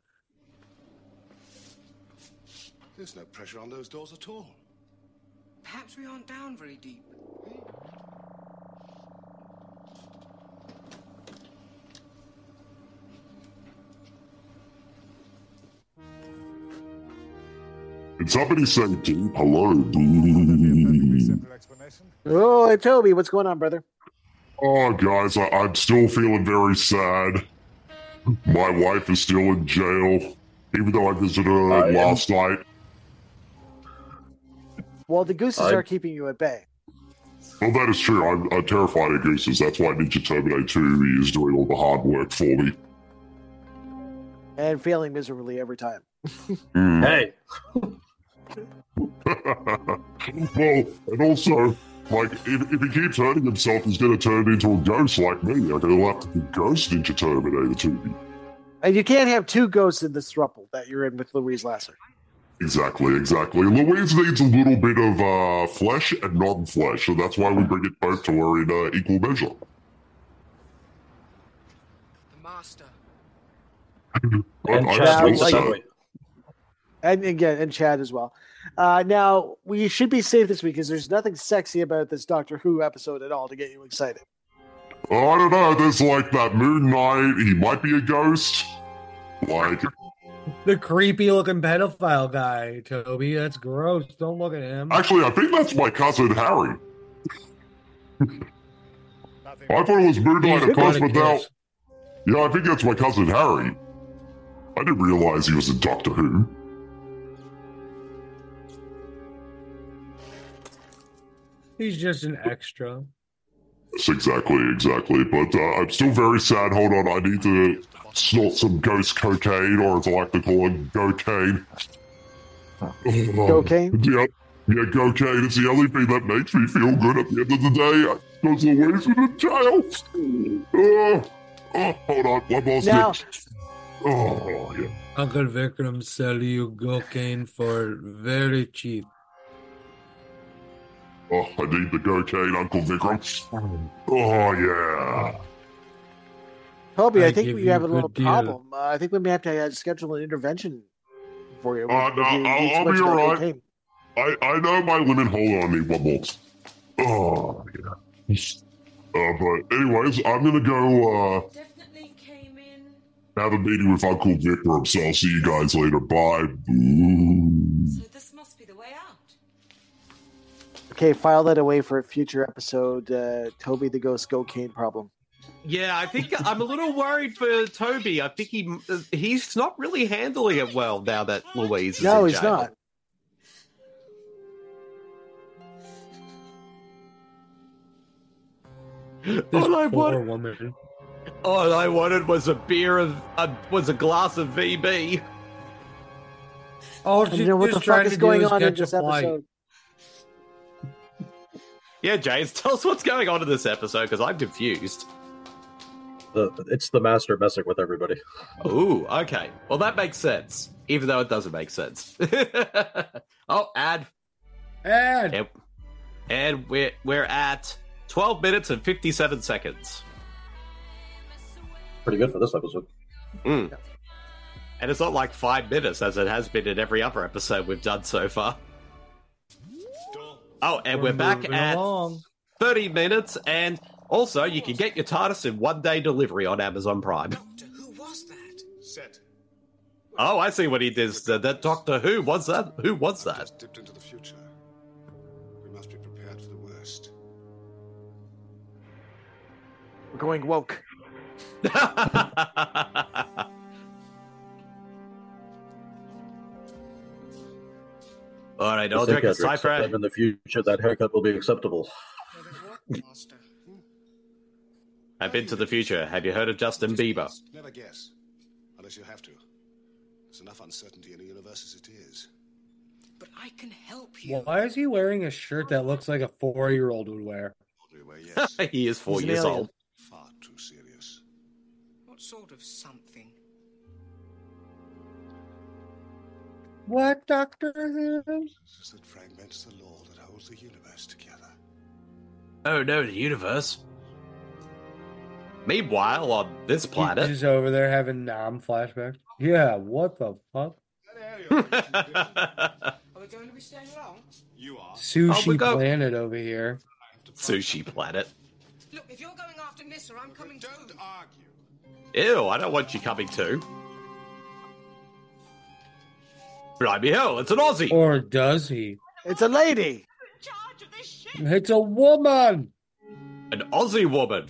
There's no pressure on those doors at all. Perhaps we aren't down very deep. It's somebody saying deep hello. Simple. Oh, hey, Toby, what's going on, brother? Oh, guys, I, I'm still feeling very sad. My wife is still in jail, even though I visited her I am- last night. Well, the gooses I- are keeping you at bay. Well, that is true. I'm, I'm terrified of gooses. That's why Ninja Terminator 2 is doing all the hard work for me. and failing miserably every time. <laughs> Mm. Hey, <laughs> well, and also, like, if, if he keeps hurting himself, he's going to turn into a ghost like me. I'm going to have to be Ghost Ninja Terminator 2. And you can't have two ghosts in this thruple that you're in with Louise Lasser. Exactly, exactly. Louise needs a little bit of uh, flesh and non-flesh, so that's why we bring it both to her in uh, equal measure. The master. I'm, <laughs> and I'm Chad still like- And again, and Chad as well. Uh, now, we should be safe this week because there's nothing sexy about this Doctor Who episode at all to get you excited. I don't know. There's like that Moon Knight. He might be a ghost. Like, The creepy looking pedophile guy, Toby. That's gross. Don't look at him. actually, I think that's my cousin Harry. I thought it was Moon Knight at first, but now, yeah, I think that's my cousin Harry. I didn't realize he was in Doctor Who. He's just an extra. Yes, exactly, exactly. But uh, I'm still very sad. Hold on, I need to snort some ghost cocaine, or as I like to call it, cocaine. Cocaine? Yeah, yeah, cocaine. It's the only thing that makes me feel good at the end of the day. Because Louise is in jail. Oh, oh, hold on, one more Now- Oh, yeah. Uncle Vikram sell you cocaine for very cheap. Oh, I need the cocaine, Uncle Vikram. Oh, yeah. Toby, I, I think we have a a little deal. problem. Uh, I think we may have to uh, schedule an intervention for you. Uh, no, you I'll, I'll be all right. cocaine. I, I know my women. Hold on me one more. Oh, yeah. Uh, but anyways, I'm gonna go uh, Definitely came in. have a meeting with Uncle Vikram, so I'll see you guys later. Bye. Boo. So this must be the way out. Okay, file that away for a future episode. Uh, Toby the Ghost Cocaine problem. Yeah, I think I'm a little worried for Toby. I think he he's not really handling it well now that Louise is No, in he's jail. not. This All I poor want- woman. All I wanted was a beer of uh, was a glass of VB. All And she's you know what the just trying fuck is to do going is on in catch a this flight. episode? Yeah, James, tell us what's going on in this episode because I'm confused. The, it's the master messing with everybody. Ooh, okay. Well, that makes sense, even though it doesn't make sense. <laughs> oh, ad. Ad. Yep. And we're we're at 12 minutes and 57 seconds. Pretty good for this episode. Mm. And it's not like five minutes as it has been in every other episode we've done so far. Oh, and we're, back at along. 30 minutes, and also you can get your TARDIS in one day delivery on Amazon Prime. <laughs> Doctor, Who was that? Set. Oh, I see what he did. Uh, That Doctor Who was that? Who was that? Dipped into the future. We must be prepared for the worst. We're going woke. <laughs> All right, Just I'll think, drink a Adric, cipher. sometime in the future, that haircut will be acceptable. Master. I've been to the future. Have you heard of Justin Bieber? Never guess. Unless you have to. There's enough uncertainty in the universe as it is. But I can help you. Why is he wearing a shirt that looks like a four-year-old would wear? Yes. <laughs> he is four He's years old. Far too serious. What sort of something? What, Doctor Who? This is that fragments the law that holds the universe together. Oh no, the universe. Meanwhile, on this He's planet, just over there having Nam flashbacks. Yeah, what the fuck? <laughs> Are we going to be staying long? You are. Oh, Sushi we go- Planet over here. Sushi Planet. Look, if you're going after Nyssa, I'm coming Don't too. argue. Ew, I don't want you coming too. Blimey hell, it's an Aussie. Or does he? It's a lady. Charge of this ship. It's a woman. An Aussie woman.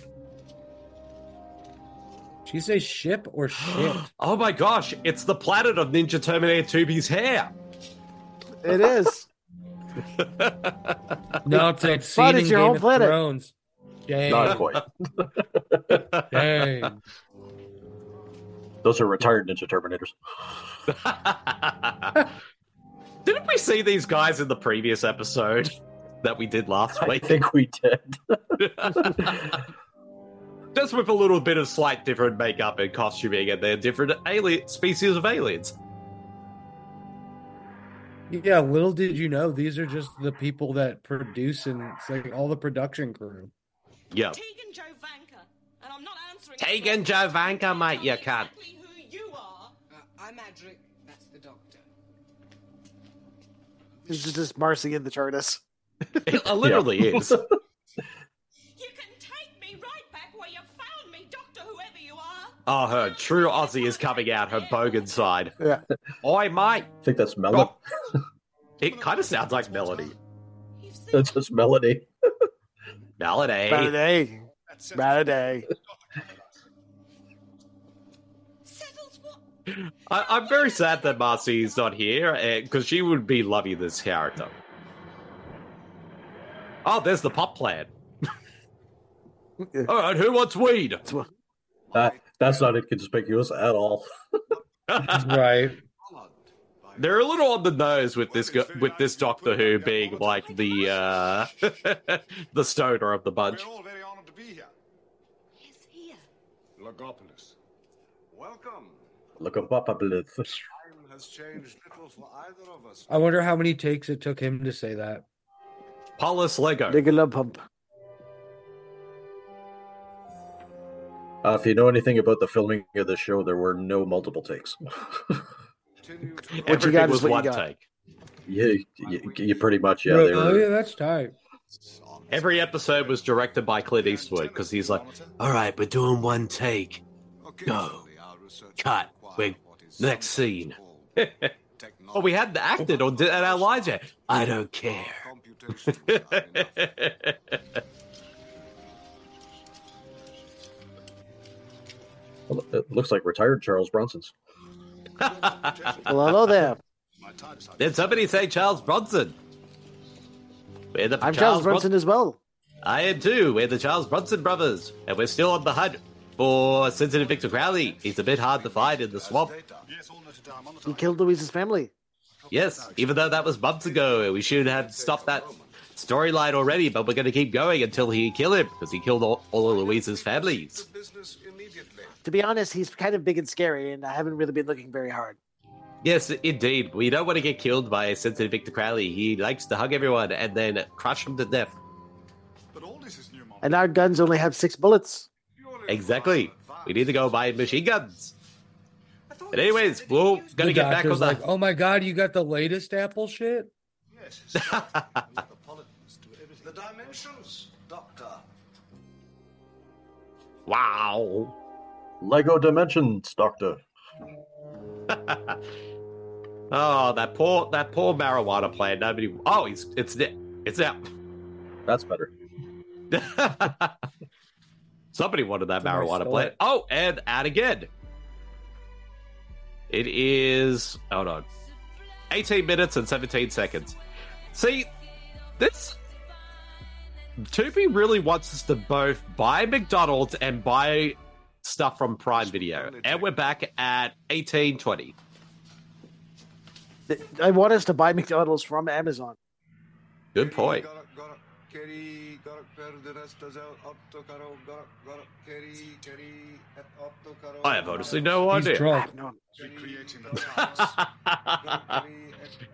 She say ship or shit? <gasps> Oh my gosh, it's the planet of Ninja Terminator 2B's hair. It is. <laughs> no, it's that scene But in it's your Game home of planet. Thrones. Dang. Not quite. <laughs> Dang. Those are retired Ninja Terminators. <laughs> Didn't we see these guys in the previous episode that we did last week? I week? think we did. Just with a little bit of slight different makeup and costuming, and they're different alien species of aliens. Yeah, little did you know, these are just the people that produce and it's like all the production crew. Yeah. Tegan Jovanka. And I'm not answering. Tegan Jovanka, mate, you can't. Exactly who you are. Uh, I'm Adric. That's the doctor. This is just Marcey in the TARDIS. It literally is. <laughs> You can take me right back where you found me, Doctor, whoever you are. Oh, her true Aussie is coming out, her bogan side. Yeah. Oi, mate. I think that's Melody. It kind of sounds like Melody. You've That's just Melody. Melody. Melody. Melody. settles what? I, I'm very sad that Marcey is not here eh, because she would be loving this character. Oh, there's the pop plan. All right, who wants weed? That that's not inconspicuous at all. <laughs> right. They're a little on the nose with this gu- with this Doctor Who being like the uh <laughs> the stoner of the bunch. We're all very honored to be here. Logopolis. Welcome. Look up up Time has changed little for either of us. I wonder how many takes it took him to say that. Paulus Lego. Dig Uh, if you know anything about the filming of the show, there were no multiple takes. <laughs> Everything got was what you one got. take. yeah, you, you pretty much yeah. Right, They oh were, yeah, that's tight. Every episode was directed by Clint Eastwood because he's like, "All right, we're doing one take. Go, cut. We're next scene." <laughs> well, we hadn't acted or did at our lines yet. I don't care. <laughs> it looks like retired Charles Bronson's. Well, hello there. Did somebody say Charles Bronson? We're the I'm Charles Bron- Bronson as well. I am too. We're the Charles Bronson brothers, and we're still on the hunt for sensitive Victor Crowley. He's a bit hard to find in the swamp. He killed Louise's family. Yes, even though that was months ago, we should have stopped that storyline already, but we're going to keep going until he kill him because he killed all, all of Louise's families. To be honest, he's kind of big and scary, and I haven't really been looking very hard. Yes, indeed. We don't want to get killed by sensitive Victor Crowley. He likes to hug everyone and then crush them to death. But all this is new. And our guns only have six bullets. Exactly. We need to go buy machine guns. But anyways, we're going to The get back on doctor's the. like, oh my god, you got the latest Apple shit? Yes. the dimensions, Doctor. Wow. Lego Dimensions, Doctor. <laughs> Oh, that poor that poor marijuana plant. Nobody. Oh, he's it's. It's out. That's better. <laughs> Somebody wanted that Somebody marijuana plant. it. Oh, and out again. It is. Hold on. 18 minutes and 17 seconds. See, this. Tubi really wants us to both buy McDonald's and buy stuff from Prime Video. And we're back at 1820. I want us to buy McDonald's from Amazon. Good point. I have honestly no idea. <laughs>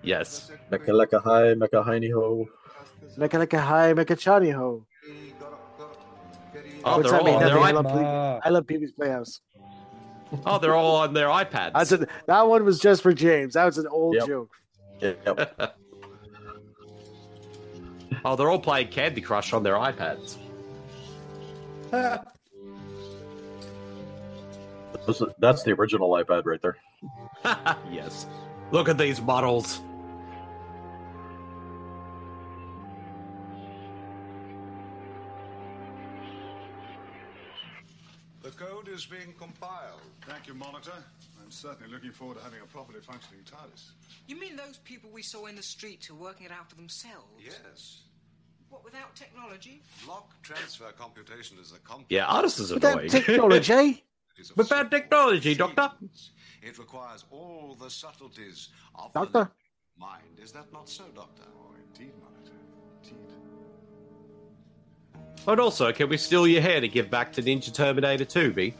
yes. Mecca lecca hi, mecca hiney ho. Mecca like a Mecca Chani ho. Oh, What's they're that mean? all on Nothing. I their love, iP- Pee- I love Pee Wee's Playhouse. Oh, they're all on their iPads. That's a, that one was just for James. That was an old Yep. joke. Yep. <laughs> oh, they're all playing Candy Crush on their iPads. <laughs> This is- That's the original iPad right there. <laughs> yes. Look at these models. Is being compiled. Thank you, Monitor. I'm certainly looking forward to having a properly functioning TARDIS. You mean those people we saw in the street who are working it out for themselves? Yes. What, without technology? Block transfer computation is a complex. Yeah, artist is Without technology. <laughs> without technology, Doctor. It requires all the subtleties of Doctor. the mind. Is that not so, Doctor? Oh, indeed, Monitor. Indeed. And also, can we steal your hair to give back to Ninja Terminator 2, B?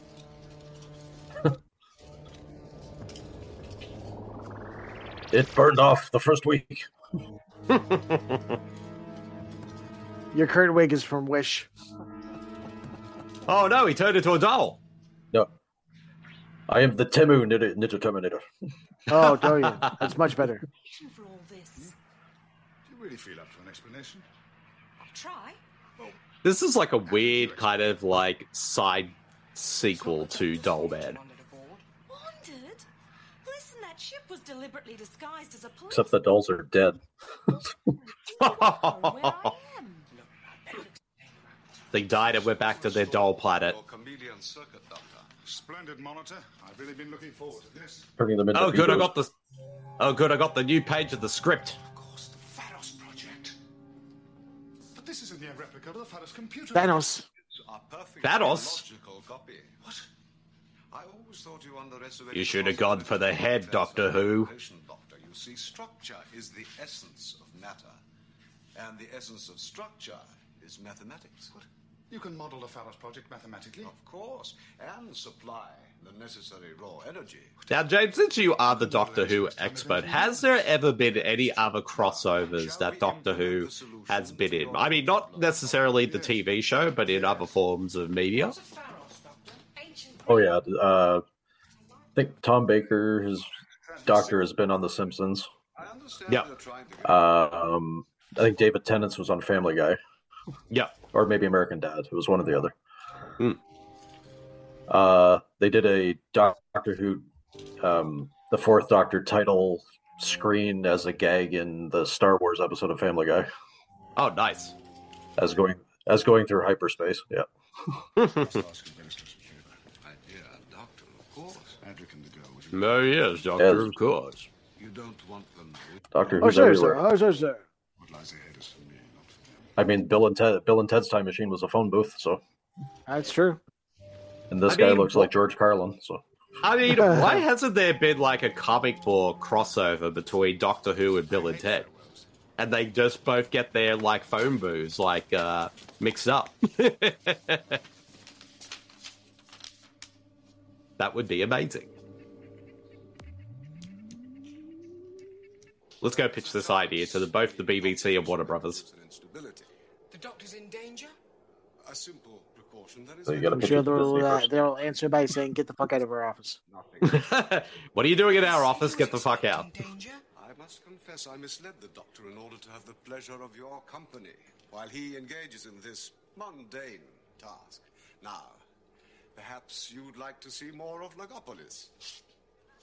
It burned off the first week. <laughs> Your current wig is from Wish. Oh no, he turned into a doll. No. I am the Temu Ninja, Ninja Terminator. <laughs> Oh, don't you? That's much better. For all this. Do you really feel up to an explanation? I'll try. This is like a weird kind of like side sequel to Doll Man. Wandered? Listen, that ship was deliberately disguised as a police. Except the dolls are dead. <laughs> They died and went back to their doll planet. Chameleon circuit, Doctor. Splendid, Monitor. I've really been looking forward to this. Turning them into Oh, good, I got the. Oh, good, I got the new page of the script. Pharos Project. But this isn't the replica of the Pharos computer. Thanos. Thanos. Copy. What? I always thought you underestimated. You should have gone for the head, Doctor Who. Doctor. You see, structure is the essence of matter, and the essence of structure is mathematics. What? You can model the Pharos project mathematically. Of course, and supply the necessary raw energy. Now, James, since you are the Doctor Who expert, has there ever been any other crossovers that Doctor Who has been in? I mean, not necessarily the TV show, but in other forms of media. Oh yeah, uh, I think Tom Baker, his doctor, has been on The Simpsons. Yeah. Um, I think David Tennant was on Family Guy. Yeah. Or maybe American Dad. It was one or the other. Hmm. Uh, they did a Doctor Who, um, the Fourth Doctor title screen as a gag in the Star Wars episode of Family Guy. Oh, nice. As going as going through hyperspace. Yeah. <laughs> <laughs> Oh, yes, Doctor, of course. You don't want them. Doctor Oh, Who's sure, everywhere. sir. Oh, sure, sir. I mean, Bill and Ted, Bill and Ted's Time Machine was a phone booth, so That's true. and this I guy mean, looks like George Carlin. So I mean, <laughs> why hasn't there been like a comic book crossover between Doctor Who and Bill and Ted? And they just both get their like phone booths like uh mixed up. <laughs> that would be amazing. Let's go pitch this idea to the, both the BBC and Warner Brothers. The doctor's in danger? A simple precaution that is. So you gotta I'm pitch sure they'll, uh, they'll answer by saying, "Get the fuck out of our office." <laughs> <laughs> what are you doing in our office? Get the fuck out. I must confess I misled the doctor in order to have the pleasure of your company while he engages in this mundane task. Now, perhaps you'd like to see more of Logopolis.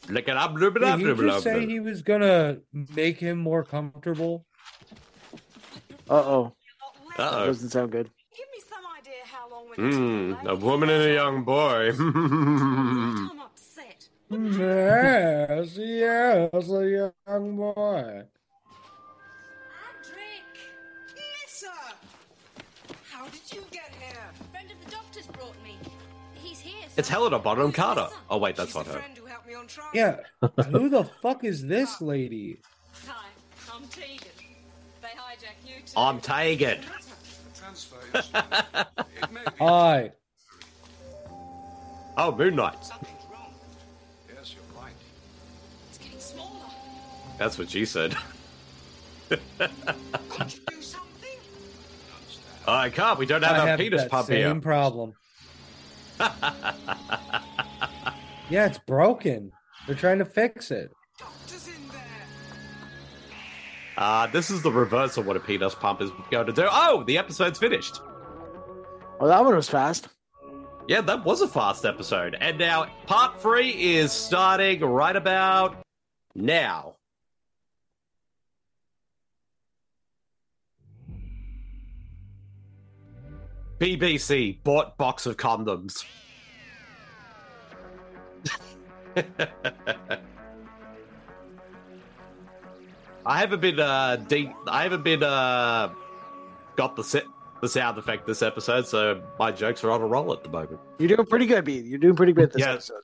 Look it up, blah, blah, Did he blah, blah, just say blah. he was gonna make him more comfortable? Uh oh. Uh-oh. Doesn't sound good. Give me some idea how long we're Hmm, a woman and a young boy. <laughs> I'm upset. Yes, yes, a young boy. Nyssa! How did you get here? friend of the doctor's brought me. He's here. it's Helena Bonham Carter. Oh wait, that's not her. Yeah, <laughs> who the fuck is this lady? Hi, I'm Tegan. They hijack you too. I'm Tegan. Hi. Oh, Moon Knight. Yes, you're right. It's getting smaller. That's what she said. <laughs> I can't. We don't have I a have penis that pump same here. problem. <laughs> Yeah, it's broken. They're trying to fix it. Uh, this is the reverse of what a penis pump is going to do. Oh, the episode's finished. Well, that one was fast. Yeah, that was a fast episode. And now part three is starting right about now. BBC bought box of condoms. <laughs> I haven't been uh deep. I haven't been uh got the set the sound effect this episode, so my jokes are on a roll at the moment. You're doing pretty good, B. You're doing pretty good this Yeah. episode.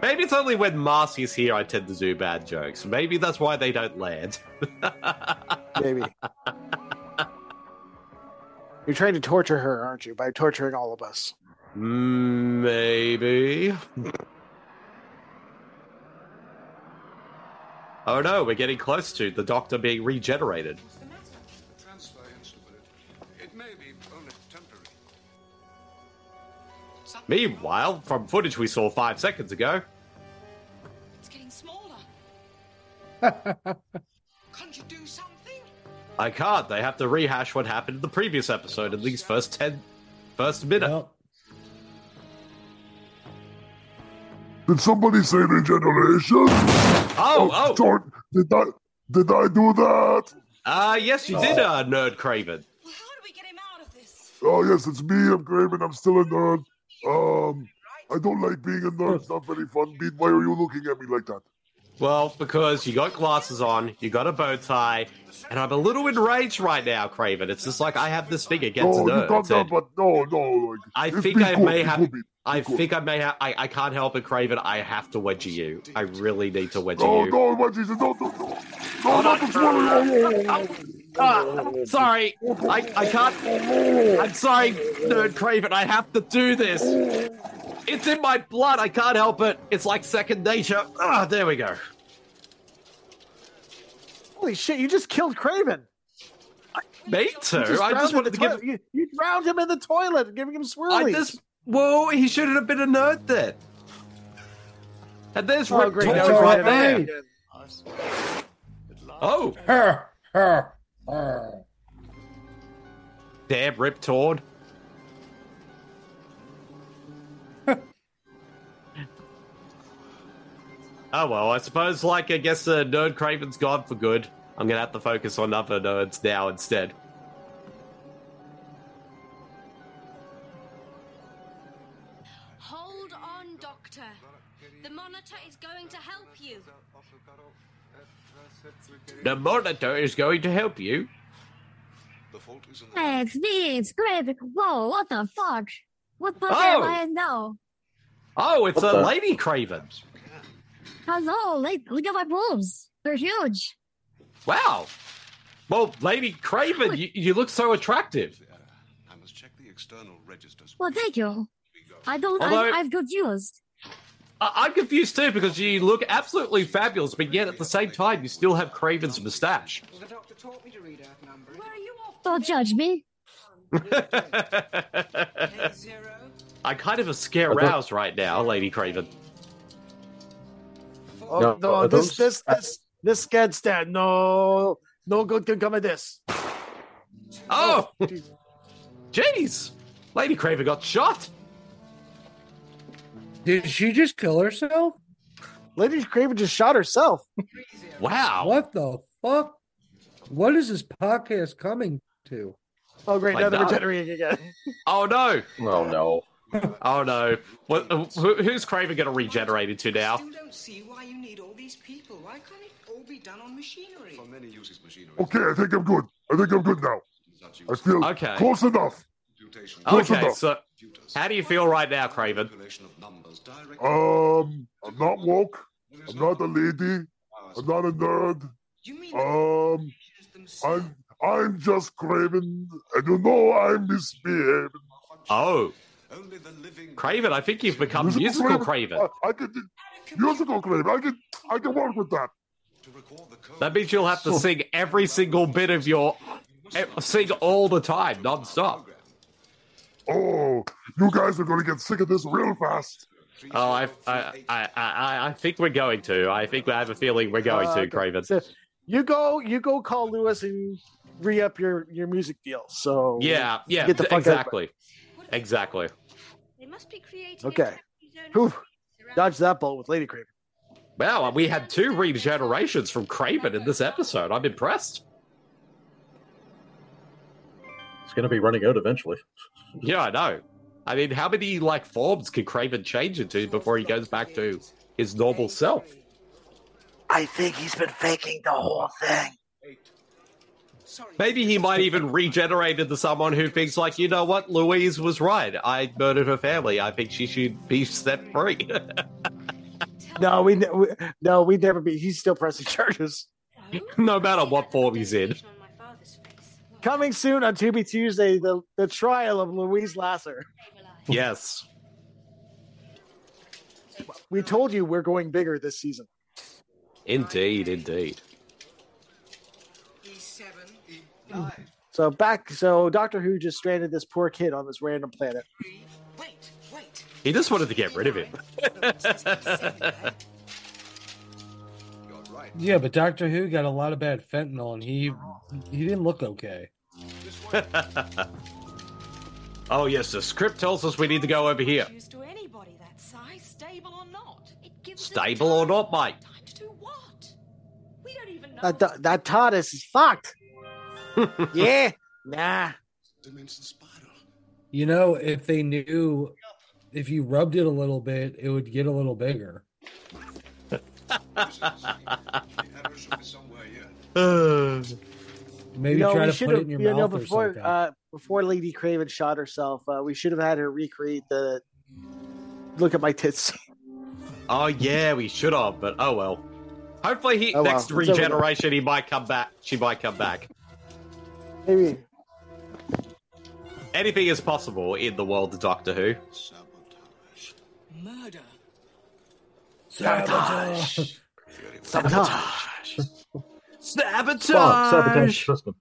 Maybe it's only when Marcey's here I tend to do bad jokes. Maybe that's why they don't land. <laughs> Maybe. You're trying to torture her, aren't you? By torturing all of us. Maybe. Oh no, we're getting close to the Doctor being regenerated. Transfer instability. It may be only temporary. Meanwhile, from footage we saw five seconds ago, It's getting smaller. <laughs> Can't you do something? I can't. They have to rehash what happened in the previous episode in these first ten, first minute. Did somebody say regeneration? Oh, oh. Don't, did I did I do that? Uh yes, you did, uh, Nerd Kraven. Well, how do we get him out of this? Oh yes, it's me. I'm Kraven. I'm still a nerd. Um, I don't like being a nerd. It's not very fun. Bede, why are you looking at me like that? Well, because you got glasses on, you got a bow tie, and I'm a little enraged right now, Kraven. It's just like I have this thing against No, you nerds. calm down, and but no, no. Like, I think I good, may have. will I think I may have. I, I can't help it, Kraven. I have to wedgie you. I really need to wedgie No, you. no, what Jesus, no, no, no. No, not the swirling. Oh, oh, Ah, sorry, I, I can't. I'm sorry, Nerd Kraven. I have to do this. It's in my blood. I can't help it. It's like second nature. Ah, there we go. Holy shit! You just killed Kraven. Me You too. I just wanted the to give. You, you drowned him in the toilet, giving him swirlies. I just. Whoa, he shouldn't have been a nerd then. And there's Oh, Rip great, Torn right right there. Oh, Her, her, her. damn Rip Torn. Oh well, I suppose like I guess uh, Nerd Kraven's gone for good. I'm gonna have to focus on other nerds now instead. Hold on, Doctor. The monitor is going to help you. The monitor is going to help you. It's me, it's Kraven. Whoa, what the fuck? What the Oh. hell am I in now? Oh, it's What a the- Lady Kraven. Hello, oh, like, look at my boobs. They're huge. Wow. Well, Lady Kraven, you, you look so attractive. I must check the external registers. Well, thank you. I don't, Although- I, I'm confused. I- I'm confused too because you look absolutely fabulous, but yet at the same time you still have Kraven's moustache. Well, the doctor taught me to read out numbers. Don't judge me. <laughs> I kind of a scare Are roused right now, Lady Kraven. Oh, No, no, this, those- this, this, this scared stand. No, no good can come of this. Oh, oh jeez, Lady Kraven got shot. Did she just kill herself? Lady Kraven just shot herself. Wow. What the fuck? What is this podcast coming to? Oh, great! Like now they're that. regenerating again. Oh no. Oh no. <laughs> Oh no. What, uh, who, who's Kraven going to regenerate into now? Still don't see why you need all these people. Why can't it all be done on machinery? For many uses machinery. Okay, I think I'm good. I think I'm good now. I feel Okay. close enough. Close Okay, enough. so how do you feel right now, Kraven? Um, I'm not woke. I'm not a lady. I'm not a nerd. Um, I'm I'm just Kraven, and you know I'm misbehaving. Oh, Kraven, I think you've become musical Kraven. I, I can musical Kraven. I can I can work with that. That means you'll have to sing every single bit of your, eh, sing all the time, non-stop. Oh, you guys are gonna get sick of this real fast. Oh, I, I, I, I, I think we're going to. I think I have a feeling we're going Uh, to, okay. Kraven. So you go, you go, call Lewis and re up your your music deal. So Yeah, yeah, get the fuck out. exactly, exactly. They must be creating Okay. Whew. Dodge that bullet with Lady Kraven. Wow, we had two regenerations from Kraven in this episode. I'm impressed. It's going to be running out eventually. Yeah, I know. I mean, how many like forms can Kraven change into before he goes back to his normal self? I think he's been faking the whole thing. Maybe he might even regenerate into someone who thinks, like, you know what, Louise was right. I murdered her family. I think she should be set free. <laughs> No, we, we no, we never be. He's still pressing charges. no matter what form he's in. Coming soon on Tubi Tuesday, the the trial of Louise Lasser. Yes. We told you we're going bigger this season. Indeed, indeed. E7, So back, so Doctor Who just stranded this poor kid on this random planet. Wait, wait. He just wanted to get rid of him. <laughs> Yeah, but Doctor Who got a lot of bad fentanyl, and he he didn't look okay. <laughs> oh, yes, the script tells us we need to go over here. To anybody that size, stable or not. It gives Stable or not, mate? time to do what? We don't even know. That that, that TARDIS is fucked. <laughs> yeah, nah. You know, if they knew, if you rubbed it a little bit, it would get a little bigger. <laughs> Maybe you know, try to should put it have, in your you know, mouth or before something. uh, before Lady Kraven shot herself, uh, we should have had her recreate the look at my tits. <laughs> Oh yeah, we should have, but oh well. Hopefully, he Oh, well. next It's regeneration he might come back. She might come back. Maybe. Anything is possible in the world of Doctor Who. Sabotage. Murder. Sabotage. Sabotage. Sabotage. Spock, sabotage system.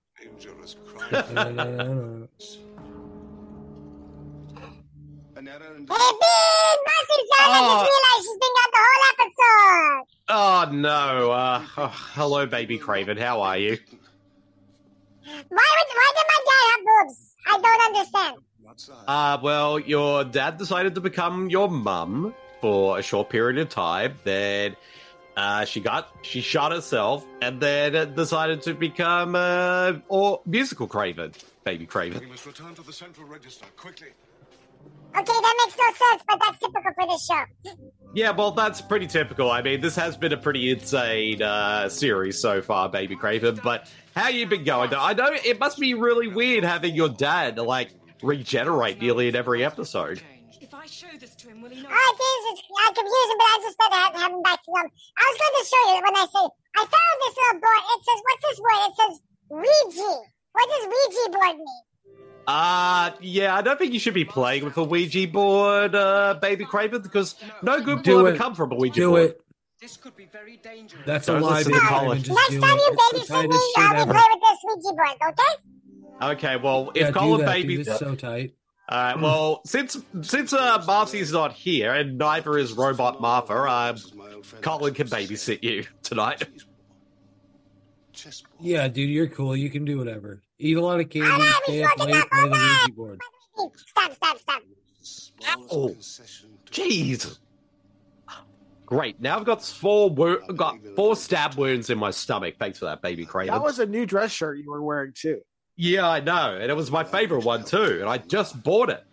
Hey, Bean! Marcey's done. I Oh. just realized she's been gone the whole episode. Oh no! Uh, oh, hello, baby Kraven. How are you? Why, would, why did my dad have boobs? I don't understand. Uh, well, your dad decided to become your mum for a short period of time. Then uh, she got she shot herself, and then decided to become uh, or musical Kraven, baby Kraven. We must return to the central register quickly. Okay, that makes no sense, but that's typical for this show. Yeah, well, that's pretty typical. I mean, this has been a pretty insane uh, series so far, Baby Kraven. But how you been going? I know it must be really weird having your dad like regenerate nearly in every episode. If I show this to him, will he know? It is. It's uh, confusing, but I just thought I had have him back to them. I was going to show you when I say I found this little board. It says, what's this word? It says Ouija. What does Ouija board mean? Uh, yeah, I don't think you should be playing with a Ouija board, uh, Baby Kraven, because no good Do will ever come from a Ouija Do board. it. This could be very dangerous. That's a Don't lie, listen baby to Kraven. Kollin. Next time you babysit me, tightest shit I'll be ever. play with this Ouija board, okay? Okay, well, if Yeah, Kollin that, Baby, dude. So tight. All right. Well, since since uh, Marcey's not here and neither is Robot Martha, uh, Kollin can babysit you tonight. Yeah, dude, you're cool. You can do whatever. Eat a lot of candy, Alright, stay up late, play the Ouija board. Stop, stop, stop. Oh, jeez. Great. Now I've got four wo- got four stab wounds in my stomach. Thanks for that, baby Kraven. That was a new dress shirt you were wearing too. yeah, I know, and it was my favorite one too, and I just bought it.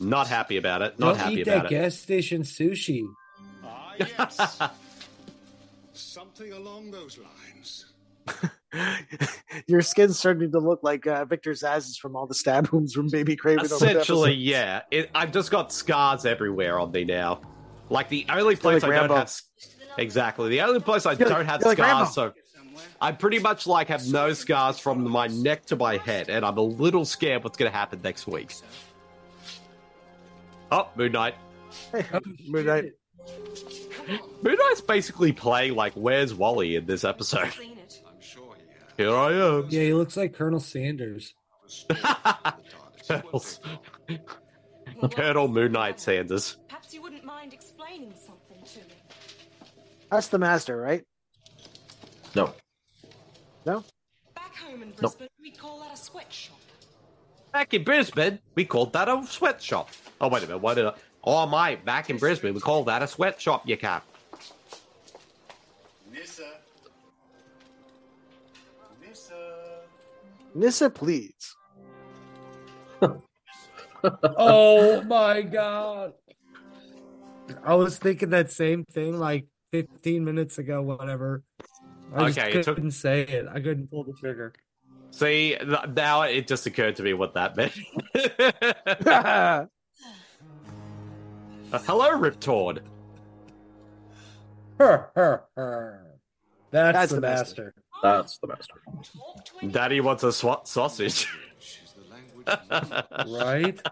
Not happy about it. Not Don't happy eat that about it. gas station sushi. Ah, yes. <laughs> Something along those lines. <laughs> Your skin's starting to look like uh, Victor Zsasz's from all the stab wounds from Baby Kraven. over the Essentially, yeah. It, I've just got scars everywhere on me now. Like the only Feel place like I don't Rambo. have exactly the only place I Feel like- don't have feel like Rambo. scars. So I pretty much like have no scars from my neck to my head, and I'm a little scared what's going to happen next week. Oh, Moon Knight. Oh, Moon Knight. Moon Knight's basically playing like Where's Wally in this episode. Here I am. Yeah, he looks like Colonel Sanders. <laughs> Colonel <laughs> Moon Knight Sanders. Perhaps you wouldn't mind explaining something to me. That's the master, right? No. No. Back home in Nope. Brisbane, we call that a sweatshop. Back in Brisbane, we called that a sweatshop. Oh, wait a minute. What did I... Oh, my. Back in Brisbane, we call that a sweatshop, you can't. Nyssa. Nyssa. Nyssa, please. <laughs> <laughs> oh my god. I was thinking that same thing like 15 minutes ago, whatever. I just Okay, it took- couldn't say it. I couldn't pull the trigger. See, th- now it just occurred to me what that meant. Uh, <laughs> <laughs> hello, Riptord. Her, her, her. That's, That's the, the master. That's the master. Daddy wants a swat sausage. Right? <laughs>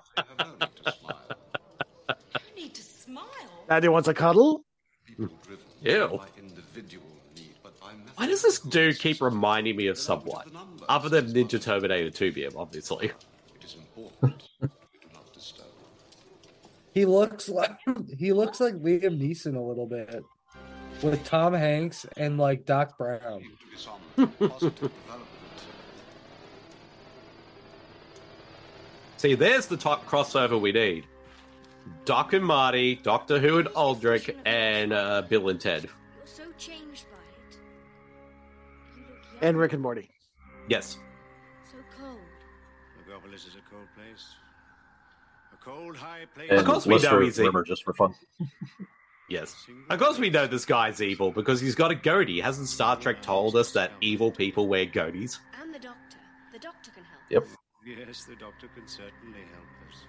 need to smile. Daddy wants a cuddle. Ew. Why does this dude keep reminding me of someone? Other than Ninja Terminator 2 BM, obviously. <laughs> He looks like he looks like Liam Neeson a little bit. With Tom Hanks and like Doc Brown. See, there's the top crossover we need. Doc and Marty, Doctor Who and Adric, and uh, Bill and Ted. You're so changed by it. You look young, And Rick and Morty. Yes. so cold. Megapolis is a cold place. A cold, high place. And Of course we know he's a- Rimmer just for fun. <laughs> Yes. Of course we know this guy's evil because he's got a goatee. Hasn't Star Trek told us that evil people wear goatees? And the doctor. The doctor can help. Yep. Yes, the doctor can certainly help us.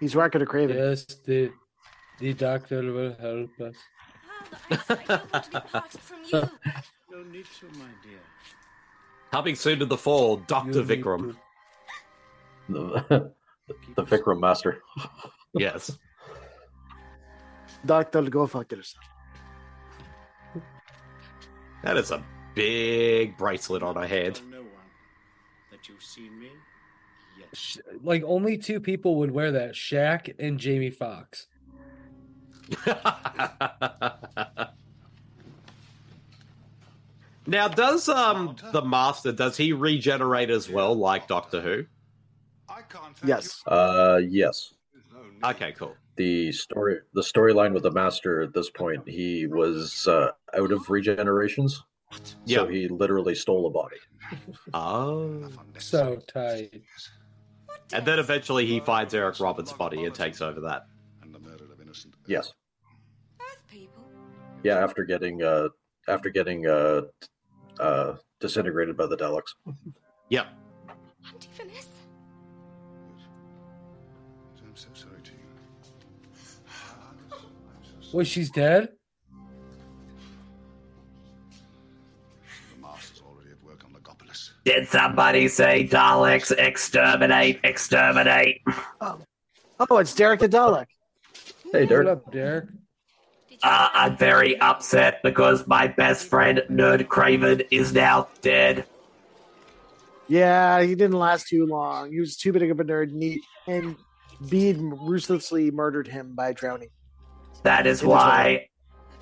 He's Rocket of Kraven. Yes, the the doctor will help us. <laughs> No need to, my dear. Coming soon to the fall, Dr. Vikram. The, the Vikram Master. Yes. Doctor, go fuck yourself. That is a big bracelet on her head. Oh, no one that you've seen me. Sh- Like only two people would wear that: Shaq and Jamie Foxx. <laughs> Now, does um the Master does he regenerate as well, like Doctor Who? Yes. Uh, yes. Okay, cool. The story, the storyline with the Master at this point, he was uh, out of regenerations, so Yeah. he literally stole a body. <laughs> Oh. So tight. And then eventually he finds Eric Roberts' body and takes over that. And the murder of innocent. Yes. Yeah, after getting uh, after getting uh, uh, disintegrated by the Daleks. Yep. I'm so sorry to you. Wait, she's dead? Did somebody say Daleks exterminate, exterminate? Oh, oh it's Derek the Dalek. Hey, What up, Derek? Uh, I'm very upset because my best friend Nerd Kraven is now dead. Yeah, he didn't last too long. He was too big of a nerd, and, he, and Bede ruthlessly murdered him by drowning. That is why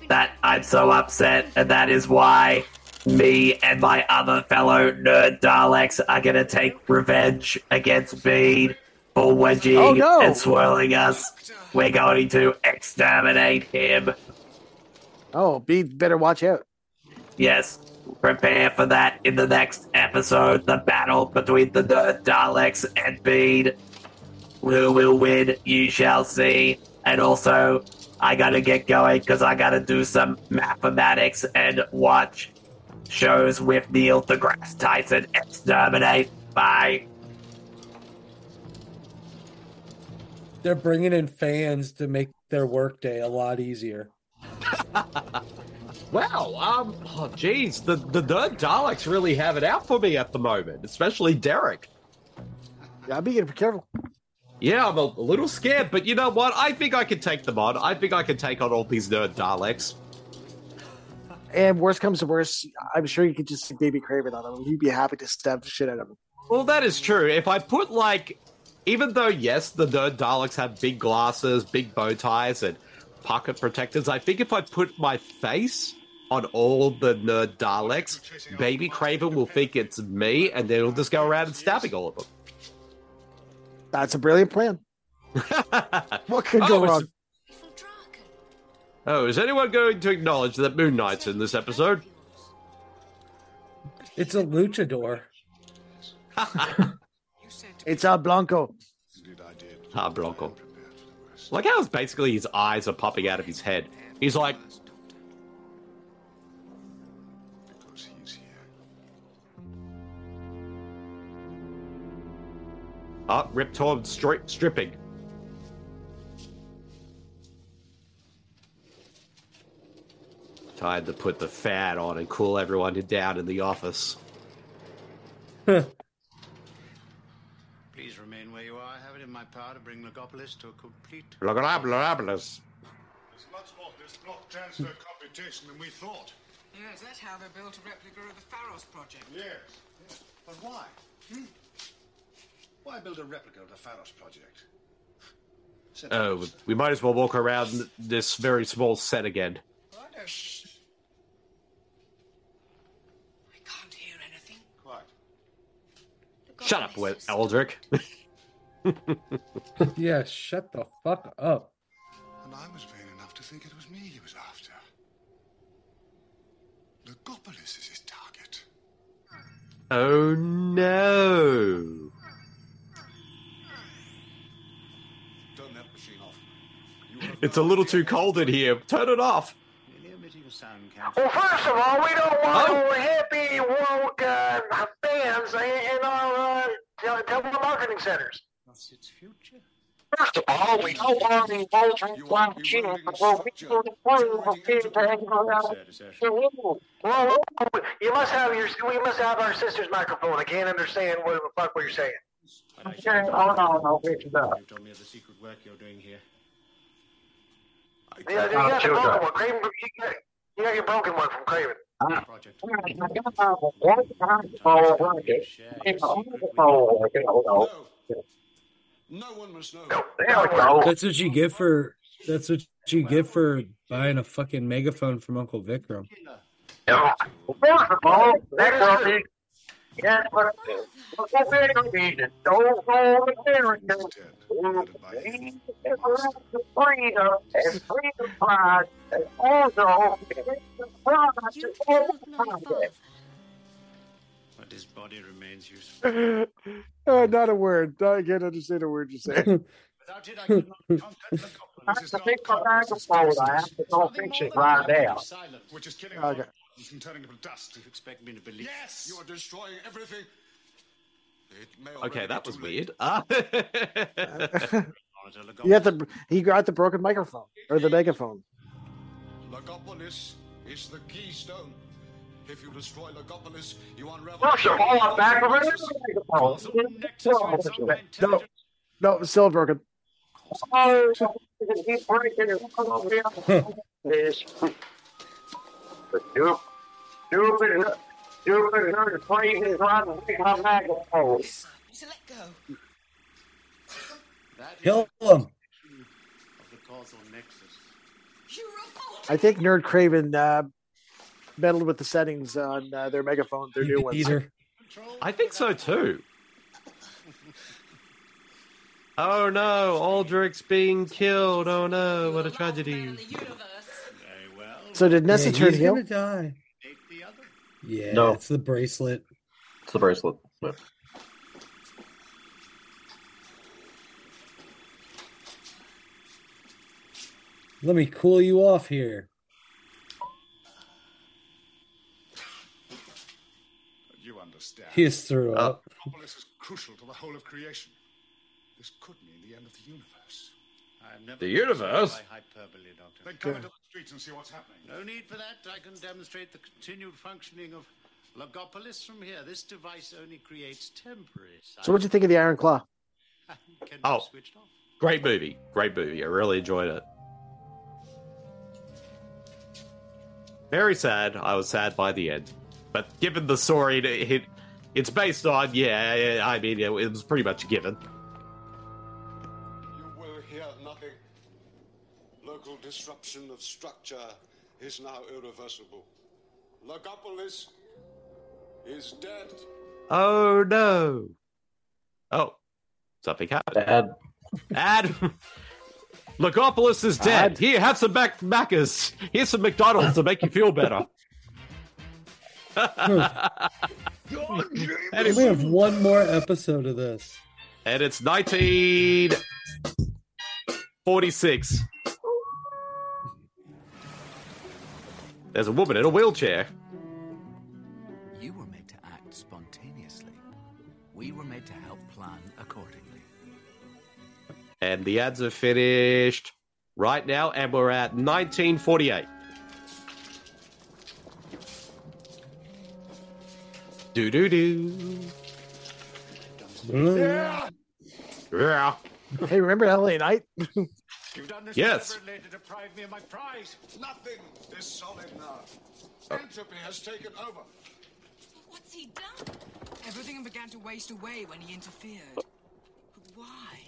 that I'm so upset, and that is why me and my other fellow nerd Daleks are gonna take revenge against Bede for wedging Oh, no. and swirling us. We're going to exterminate him. Oh, Bede better watch out. Yes, prepare for that in the next episode. The battle between the Nerd Daleks and Bede. Who will win? You shall see. And also, I gotta get going because I gotta do some mathematics and watch shows with Neil deGrasse Tyson. Exterminate. Bye. They're bringing in fans to make their workday a lot easier. <laughs> Wow, um, oh geez, the the nerd Daleks really have it out for me at the moment, especially Derek. Yeah, be careful. Yeah, I'm a, a little scared, but you know what? I think I can take them on. I think I can take on all these nerd Daleks. And worst comes to worst, I'm sure you could just stick Baby Kraven on him. He'd be happy to stab the shit out of him. Well, that is true. If I put like, even though yes, the nerd Daleks have big glasses, big bow ties, and pocket protectors, I think if I put my face on all the nerd Daleks, Baby Kraven will think it's me, and then he'll just go around and stabbing all of them. That's a brilliant plan. <laughs> what could go Oh, wrong? Oh, is anyone going to acknowledge that Moon Knight's in this episode? It's a luchador. <laughs> It's a Blanco. Ah, Blanco. Like how it's basically his eyes are popping out of his head. He's like, Because he's here. ah, Rip stri- stripping. Time to put the fat on and cool everyone down in the office. Please remain where you are. I have it in my power to bring Logopolis to a complete. Blah. There's much more to this block transfer <laughs> computation than we thought. Yes, that's how they built a replica of the Pharos project. Yes. yes. But why? Hmm? Why build a replica of the Pharos project? Oh, we might as well walk around this very small set again. Shh. I can't hear anything. Quiet. Shut up, with Adric. <laughs> yeah, shut the fuck up. And I was vain enough to think it was me he was after. Logopolis is his target. oh no. Turn that machine off. It's a little too cold in here. Turn it off. Well, first of all, we don't want Oh. no hippie woke uh, fans in, in our uh, tele- telemarketing centers. What's its future? First of all, we don't want any vultures like shit before people to prove of people Well, you must have your we must have our sister's microphone. I can't understand what the fuck what you're saying. Okay, oh no, no, fix it up. You told me of the secret work you're doing here. Yeah, you got the broken one. Kraven, got, you got your broken one from Craven. Project. No one must know. That's what you get for. That's what you get for buying a fucking megaphone from Uncle Vikram. First of all, that girl is. Yes, but don't go to America. Freedom and freedom pride and also But his body remains useful. <laughs> uh, not a word. I can't understand a word you're saying. Without it, I could not conquer the I have to fix my microphone. I have to go fix it right now. Which is killing Okay. Our from turning to dust. You expect me to believe? Yes! You are destroying everything. It may Okay, that was weird. Ah. You got the he got the broken microphone or the megaphone. Logopolis is the keystone. If you destroy Logopolis, you unravel. First of all, I'm back over there. No, no, still broken. Oh, <laughs> keep breaking it. This. Stupid, stupid, stupid, nerd afraid is right to pick my microphone. So let go. That is Kill him. of the causal nexus. I think Nerd Kraven uh, meddled with the settings on uh, their megaphone, their new ones. Peter. I think so too. Oh no, Adric's being killed. Oh no, what a tragedy. Very well. So did Nyssa Yeah, turn he's heel? gonna die. Take the other. Yeah, No. it's the bracelet. It's the bracelet. Yeah. Let me cool you off here. You understand. He just threw up. Uh, Metropolis is crucial to the whole of creation. This could mean the end of the universe. I've never The universe? By hyperbole, Doctor. Then come into the streets and see what's happening. No need for that. I can demonstrate the continued functioning of Logopolis from here. This device only creates temporary So what'd you think of the Iron Claw? <laughs> Can Oh. switched off. Great movie. Great movie. I really enjoyed it. Very sad. I was sad by the end. But given the story it, it, it's based on, yeah, I mean, it was pretty much a given. Local disruption of structure is now irreversible. Logopolis is dead. Oh no. Oh, something happened. Bad. Ad. <laughs> Logopolis is dead. Ad. Here, have some Mac- Maccas. Here's some McDonald's to make you feel better. Hmm. and, We have one more episode of this. and it's 1946. There's a woman in a wheelchair. You were made to act spontaneously. We were made to help plan accordingly. And the ads are finished right now, and we're at 1948. Do do do. Yeah. Yeah. Hey, remember LA Night? <laughs> You've done this Yes. deliberately to deprive me of my prize. Nothing is solid now. Uh. Entropy has taken over. What's he done? Everything began to waste away when he interfered. But why?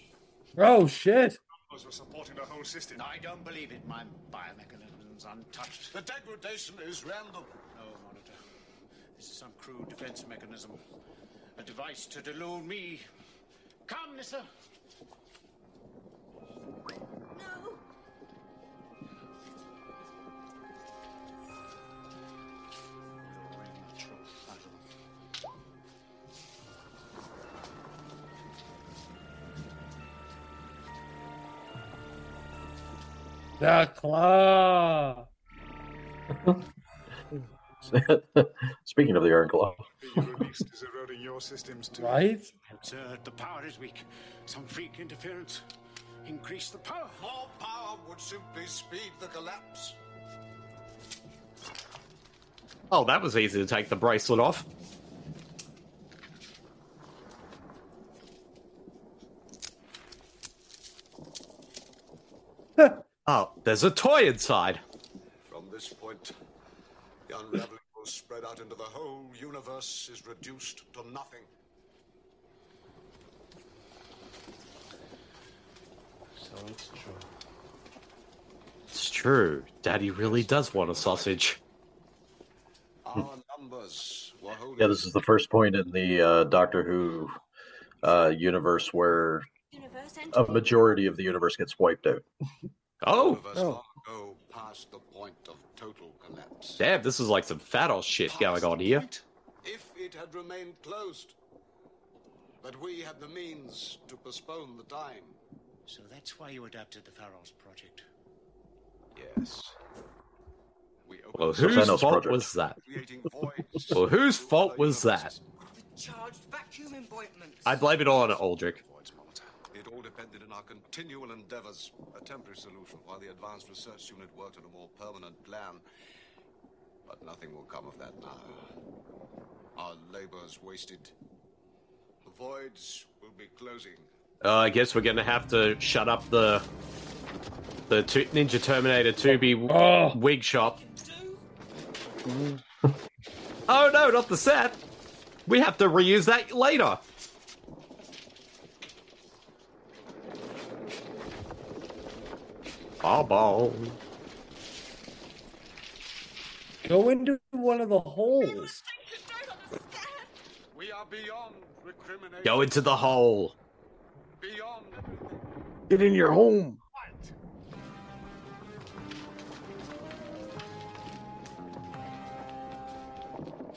Oh shit! We're supporting the whole system. I don't believe it. My biomechanism's untouched. The degradation is random. No, Monitor. This is some crude defense mechanism. A device to delude me. Come, Nyssa. The claw. <laughs> Speaking of the Iron Claw, Released is eroding your systems too. Right? Absurd. Uh, the power is weak. Some freak interference. Increase the power. More power would simply speed the collapse. Oh, that was easy to take the bracelet off. Oh, there's a toy inside. From this point, the unraveling will spread out into the whole universe is reduced to nothing. So it's true. It's true. Daddy really does want a sausage. Our numbers were holding yeah, this is the first point in the uh, Doctor Who uh, universe where a majority of the universe gets wiped out. <laughs> Oh, universe long oh. ago past the point of total collapse. damn, this is like some fat shit going on here. If it had remained closed, but we had the means to postpone the time. So that's why you adapted the Pharos project. Yes. We Well, whose fault project. was that? creating. Well, whose fault was that? Charged vacuum. I blame it all on Adric. It depended on our continual endeavors. A temporary solution while the advanced research unit worked on a more permanent plan. But nothing will come of that now. Our labor is wasted. The voids will be closing. Uh, I guess we're gonna have to shut up the the two, Ninja Terminator 2B Oh. wig shop. <laughs> oh no, not the set. We have to reuse that later. Ball. Go into one of the holes. We are beyond recrimination. Go into the hole. Beyond Get in your home.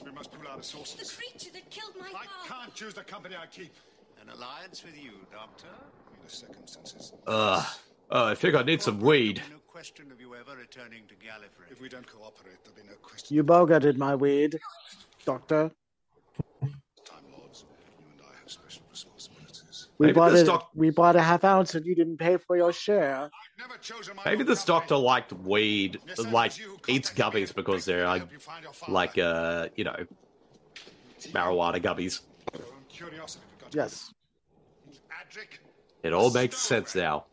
We must pull out of sources. The creature that killed my I father. can't choose the company I keep. An alliance with you, Doctor? In the circumstances. Ugh. Oh, I think I need some weed. No question of you ever returning to Gallifrey. If we don't cooperate, there'll be no question. You bogarted my weed, Doctor. Time Lords, you and I have special responsibilities. We Maybe bought this it. doc- We bought a half ounce, and you didn't pay for your share. Never chosen my Maybe this company. doctor liked weed, like eats gummies because they're like, like uh, you know, marijuana gummies. Your own curiosity. We've got to Yes. Adric, It all makes sense now.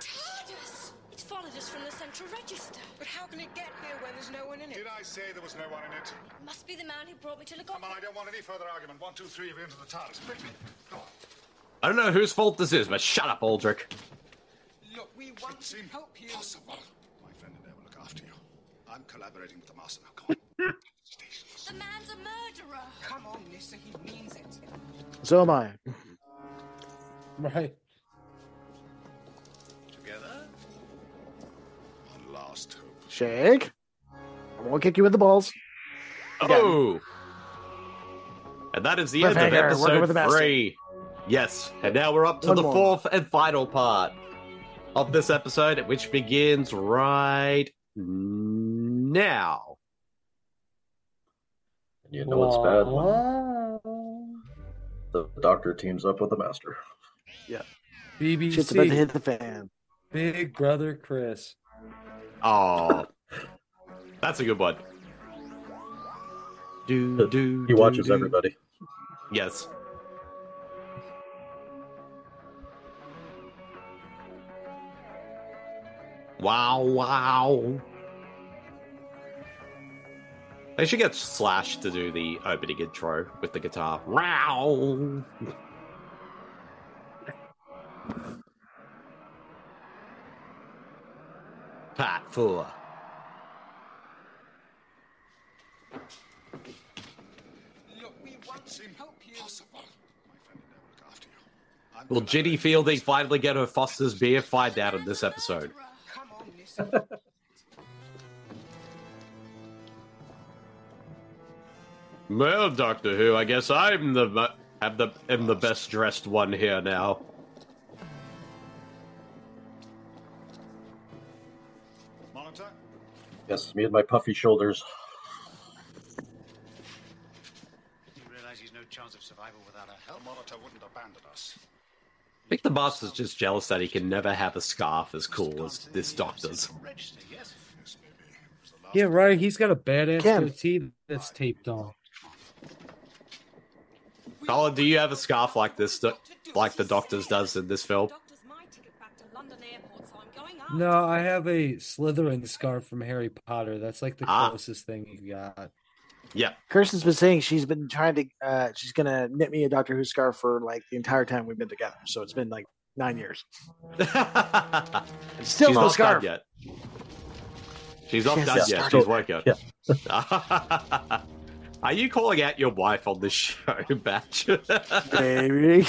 TARDIS! It's followed us from the central register. But how can it get here when there's no one in it? did I say there was no one in it? It Must be the man who brought me to look Come on. I don't want any further argument. One, two, three, we're into the TARDIS. Quickly. Go on. I don't know whose fault this is, but shut up, Adric. Look, we want to help you. Possible. My friend and I will look after you. I'm collaborating with the master now. Come on. <laughs> The man's a murderer. Come on, Nyssa, he means it. So am I. Right. Together? One last hope. Shake. I won't kick you in the balls. Oh! And that is the end of Cliffhanger, with the episode three. Yes, and now we're up to One the more. fourth and final part of this episode, which begins right now. You know it's bad the Doctor teams up with the Master. Yeah. Shit's about to BBC. hit the fan. Big brother Chris. Oh, <laughs> that's a good one. Do do. He do, watches do. everybody. Yes. Wow, wow. They should get Slash to do the opening intro with the guitar. Wow. Pat four. Look, we want to help you. Possible. My friend will look after you. I'm Will Ginny Fielding finally get her Foster's beer? Find out in this episode. Come on, Nyssa. Well, Doctor Who, I guess I'm the am the am the best dressed one here now. Yes, me and my puffy shoulders. You realize he's no chance of survival without our help? The monitor wouldn't abandon us. I think the boss is just jealous that he can never have a scarf as cool as this doctor's. Yeah, right. He's got a badass Kim. goatee that's taped on. Kollin, do you have a scarf like this, like the doctor's does in this film? No, I have a Slytherin scarf from Harry Potter. That's like the Ah. closest thing you got. Yeah. Kirsten's been saying she's been trying to. Uh, she's gonna knit me a Doctor Who scarf for like the entire time we've been together. So it's been like nine years. <laughs> Still She's no not scarf. done yet. She's not She done yet. started. She's working. Yeah. <laughs> Are you calling out your wife on this show, <laughs> Batch? Baby,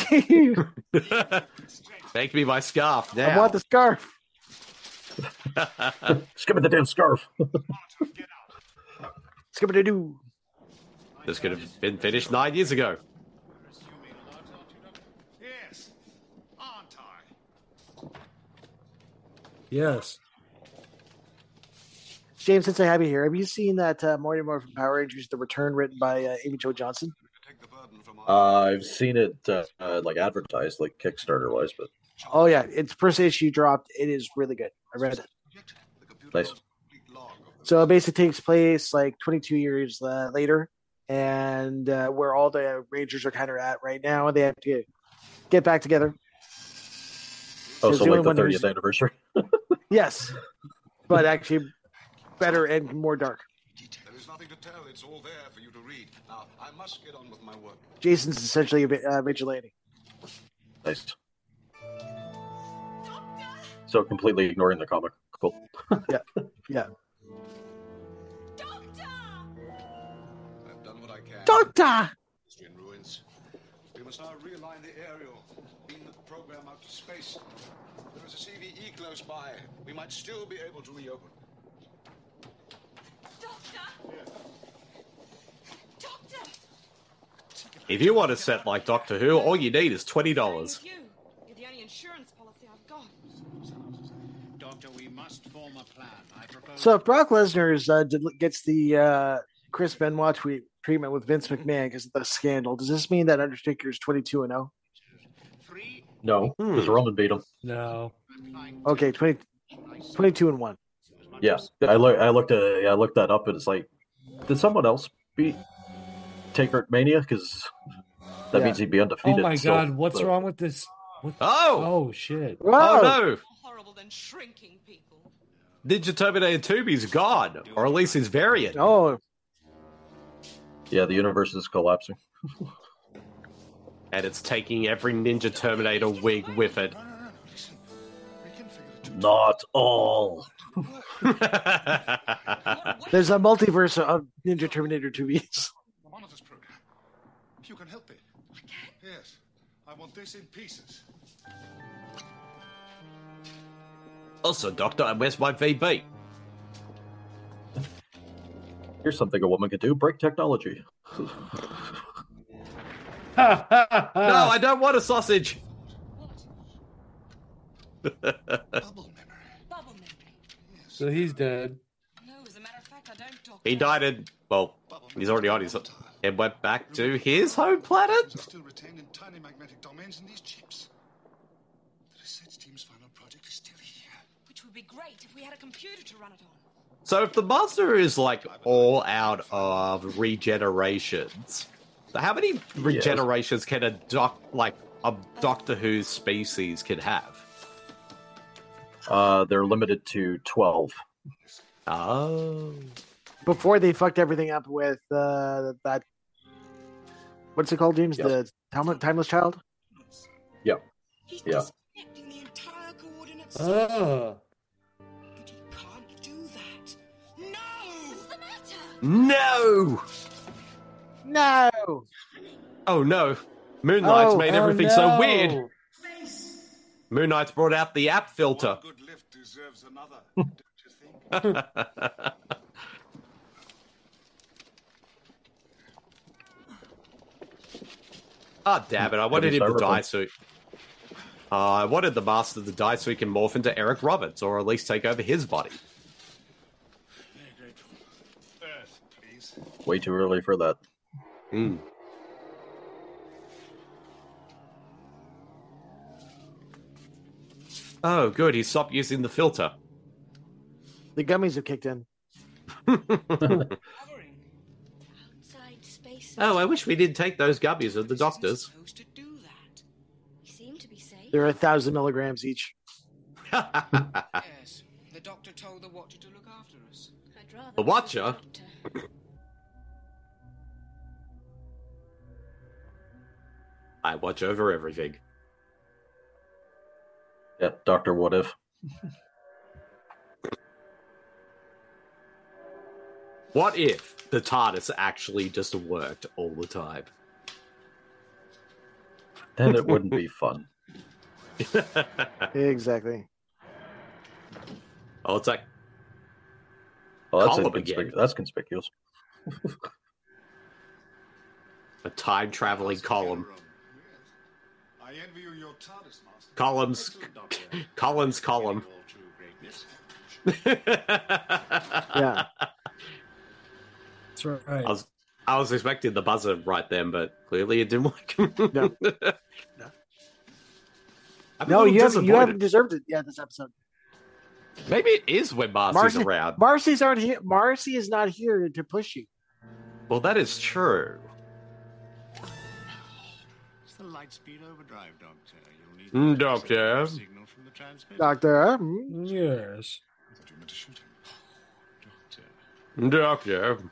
Make me my scarf now. I want the scarf. <laughs> Just give the damn scarf. Skip it do. This could have been finished nine years ago. Yes, aren't I? Yes. James, since I have you here, have you seen that uh, Morty Morphin Power Rangers: The Return, written by uh, Amy Jo Johnson? Uh, I've seen it uh, uh, like advertised, like Kickstarter wise, but Oh yeah, it's first issue dropped. It is really good. I read it. nice. So it basically takes place like 22 years uh, later, and uh, where all the Rangers are kind of at right now, and they have to get back together. Oh, It's so the like the one who's- 30th anniversary. <laughs> Yes, but actually better and more dark. There is nothing to tell. It's all there for you to read. Now, I must get on with my work. Jason's essentially a uh, vigilante. Nice. So completely ignoring the comic. Cool. yeah, yeah. Doctor! I've done what I can. Doctor. History in ruins. We must now realign the aerial, beam the program out to space. There is a CVE close by. We might still be able to reopen. Doctor, if you want a set like Doctor Who, all you need is twenty dollars. You. You're the only insurance policy I've got. Doctor, we must form a plan. I propose. So if Brock Lesnar is, uh, gets the uh, Chris Benoit tweet, treatment with Vince McMahon because of the scandal, does this mean that Undertaker is 22 and oh? 0? No, because Roman beat him. No. Okay, 20, 22 and one. Yeah, I look. I looked at. I looked that up, and it's like, did someone else beat Taker at Mania? Because that Yeah. means he'd be undefeated. Oh my so- god, what's but- wrong with this? What? Oh! Oh shit! Oh no! Horrible than shrinking people. Ninja Terminator 2's gone, or at least his variant. Oh, Yeah, the universe is collapsing. <laughs> and it's taking every Ninja Terminator wig with it. Not all. <laughs> There's a multiverse of Ninja Terminator 2Bs. The monitor's program. If you can help me. I can? Yes. I want this in pieces. Also, Doctor, where's my VB? Here's something a woman can do: break technology. no, I don't want a sausage. So he's dead. No, as a matter of fact, I don't talk. he died in. Well, he's already on his. It went back to his home planet. Still retained in tiny magnetic domains in these chips. The research team's final project is still here. Which would be great if we had a computer to run it on. So if the master is like all out of regenerations, how many regenerations can a doc like a Doctor Who species can have? Uh, they're limited to twelve. Oh. Before they fucked everything up with uh, that. What's it called, James? Yep. The time- Timeless Child? Yeah. Yeah. Oh. No. No. Oh no. Moon Knight's Oh, made oh, everything so no. weird. Moon Knight's brought out the app filter. Good lift deserves another, <laughs> don't you think? <laughs> Ah, damn it! I wanted him to die so. Uh, I wanted the master to die so he can morph into Eric Roberts, or at least take over his body. Way too early for that. Hmm. Oh, good. He stopped using the filter. The gummies have kicked in. <laughs> Oh, I wish we didn't take those gummies at the doctor's. You seem to be safe. They're a thousand milligrams each. <laughs> yes. The doctor told the Watcher to look after us. I'd rather. The Watcher? I watch over everything. Yep, Doctor What If. <laughs> What if the TARDIS actually just worked all the time? Then it wouldn't be fun. <laughs> Exactly. Oh, it's like Oh, that's, Column inconspic- again. that's conspicuous. <laughs> a time traveling column. I envy you your TARDIS master. Columns, Kollin's column. <laughs> Yeah. That's right. I was I was expecting the buzzer right then, but clearly it didn't work. <laughs> no. <laughs> I'm No, you haven't. You haven't deserved it yet this episode. Maybe it is when Marcey's Marcey, around. Marcey's aren't here. Marcey is not here to push you. well, that is true. It's the light speed overdrive, Doctor. You'll need Mm, a Doctor. signal from the transmitter. Doctor. hmm? Yes. I thought you meant to shoot him. Doctor. Can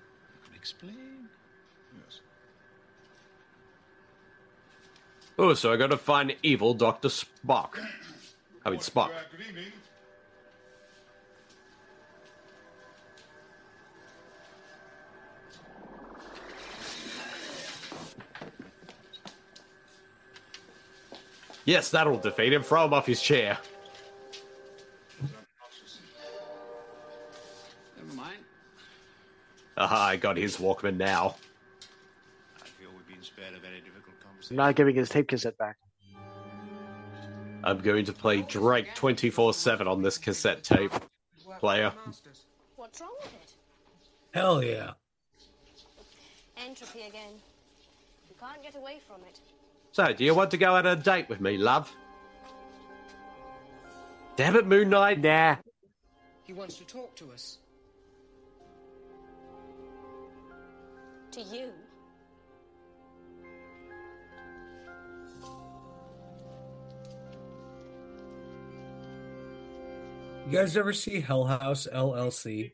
explain. Yes. Oh, so I gotta find evil Doctor Spock. I mean Spock. Good evening. Yes, that'll defeat him. Throw him off his chair. Never mind. Aha, I got his Walkman now. I feel we've been spared a very difficult I'm conversation. not giving his tape cassette back. I'm going to play Drake 24 7 on this cassette tape player. What's wrong with it? Hell yeah. Entropy again. You can't get away from it. So, do you want to go out on a date with me, love? Damn it, Moon Knight. Nah. He wants to talk to us. To you. You guys ever see Hell House LLC?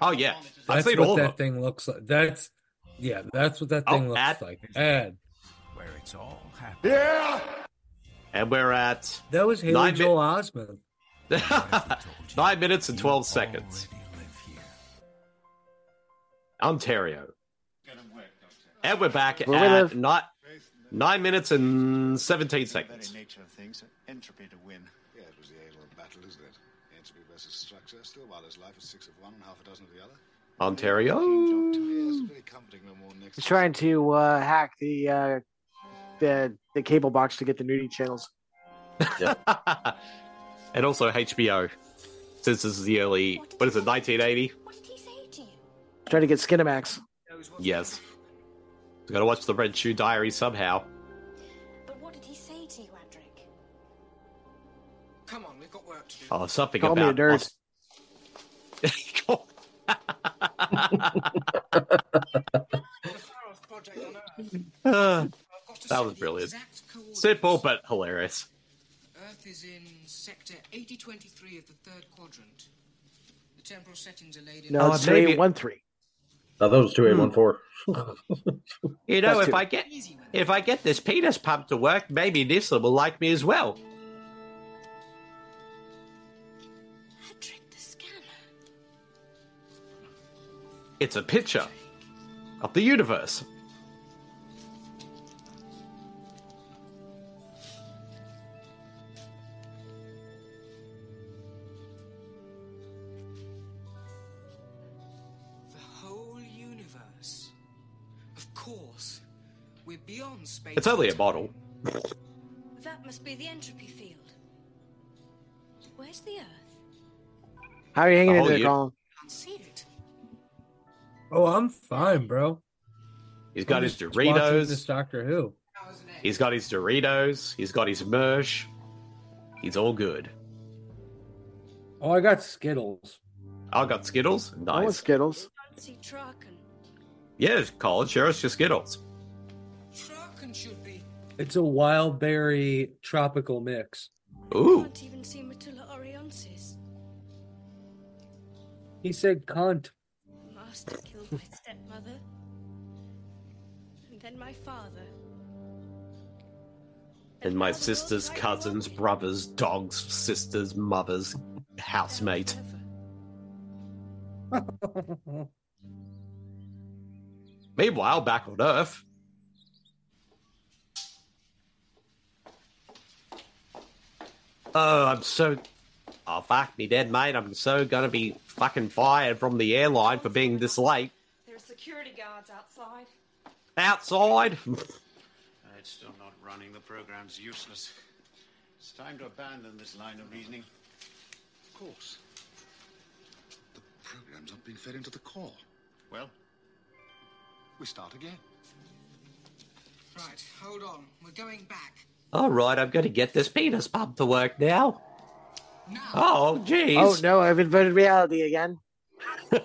Oh, yeah. I've That's seen what all of that them. thing looks like. That's yeah, that's what that Oh, thing looks ad- like. Ad. Where it's all happening. Yeah! And we're at That was Haley Nine mi- Osment. <laughs> nine minutes and 12 seconds. Ontario. And we're back Where we at live. not nine minutes and 17 seconds. very nature of things, entropy to win. Yeah, it was the age old battle, isn't it? Entropy versus structure. Still, while there's life, is six of one and half a dozen of the other. Ontario. Yes, very comforting no more next. He's trying to uh, hack the uh, the the cable box to get the nudie channels. <laughs> and also HBO. Since this is the early, what is it, 1980? What did he say to you? Trying to get Skinamax. Yes. Gotta watch the Red Shoe Diary somehow. But what did he say to you, Adric? Come on, we've got work to do. Oh, something Call me a about. nerd. <laughs> Project on Earth. Uh, I've got to that was brilliant. Simple but hilarious. Earth is in sector 8023 of the third quadrant. The temporal settings are laid in. No, Oh, it's maybe- three one three. Now that was two eight one four. Hmm. <laughs> You know, That's if two. I get if I get this penis pump to work, maybe Nyssa will like me as well. Adric the scanner. It's a picture of the universe. Beyond space. It's only a bottle. That must be the entropy field. Where's the Earth? How are you hanging The in whole there, Kollin? Can't see it. Oh, I'm fine, bro. He's got I'm his just watching Doritos. This Doctor Who. He's got his Doritos. He's got his Mersh. He's all good. Oh, I got Skittles. I got Skittles. I want Nice. Skittles. See truck and Yeah, Kollin, share us your Skittles. Traken should be. It's a wild berry tropical mix. Ooh. can't even see Mettula Orionsis. He said cunt. Master killed my stepmother. And then my father. And my sisters, cousins, brothers, dogs, sisters, mothers, housemate. <laughs> Meanwhile, back on Earth. Oh, I'm so. Oh, fuck me dead, mate. I'm so gonna be fucking fired from the airline for being this late. There are security guards outside. Outside? <laughs> It's still not running. The program's useless. It's time to abandon this line of reasoning. Of course. The program's not being fed into the core. Well, We start again. Right, hold on. We're going back. Alright, I'm gonna get this penis pump to work now. Oh, jeez. Oh no, I've inverted reality again. <laughs>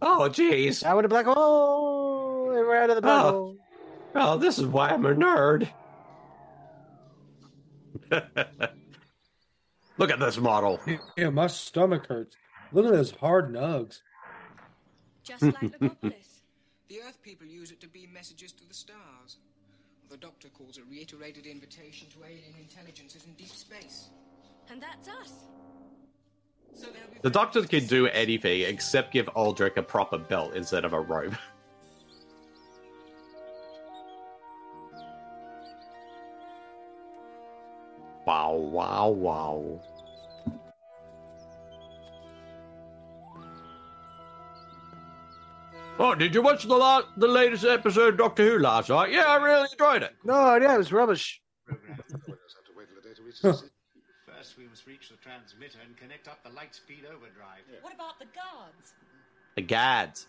Oh, jeez. Now in a black hole, and we're out of the black Oh. hole. Oh, this is why I'm a nerd. <laughs> Look at this model. Yeah, my stomach hurts. Look at those hard nugs. Just like Legopolis. <laughs> The Earth people use it to beam messages to the stars. The Doctor calls a reiterated invitation to alien intelligences in deep space. And that's us. So The doctor can do anything except give Aldrich a proper belt instead of a robe. <laughs> Wow, wow, wow. Oh, did you watch the la- the latest episode of Doctor Who last night? Yeah, I really enjoyed it. No, yeah, it was rubbish. first we must reach the transmitter and connect up the light speed overdrive. What about the guards? The gads.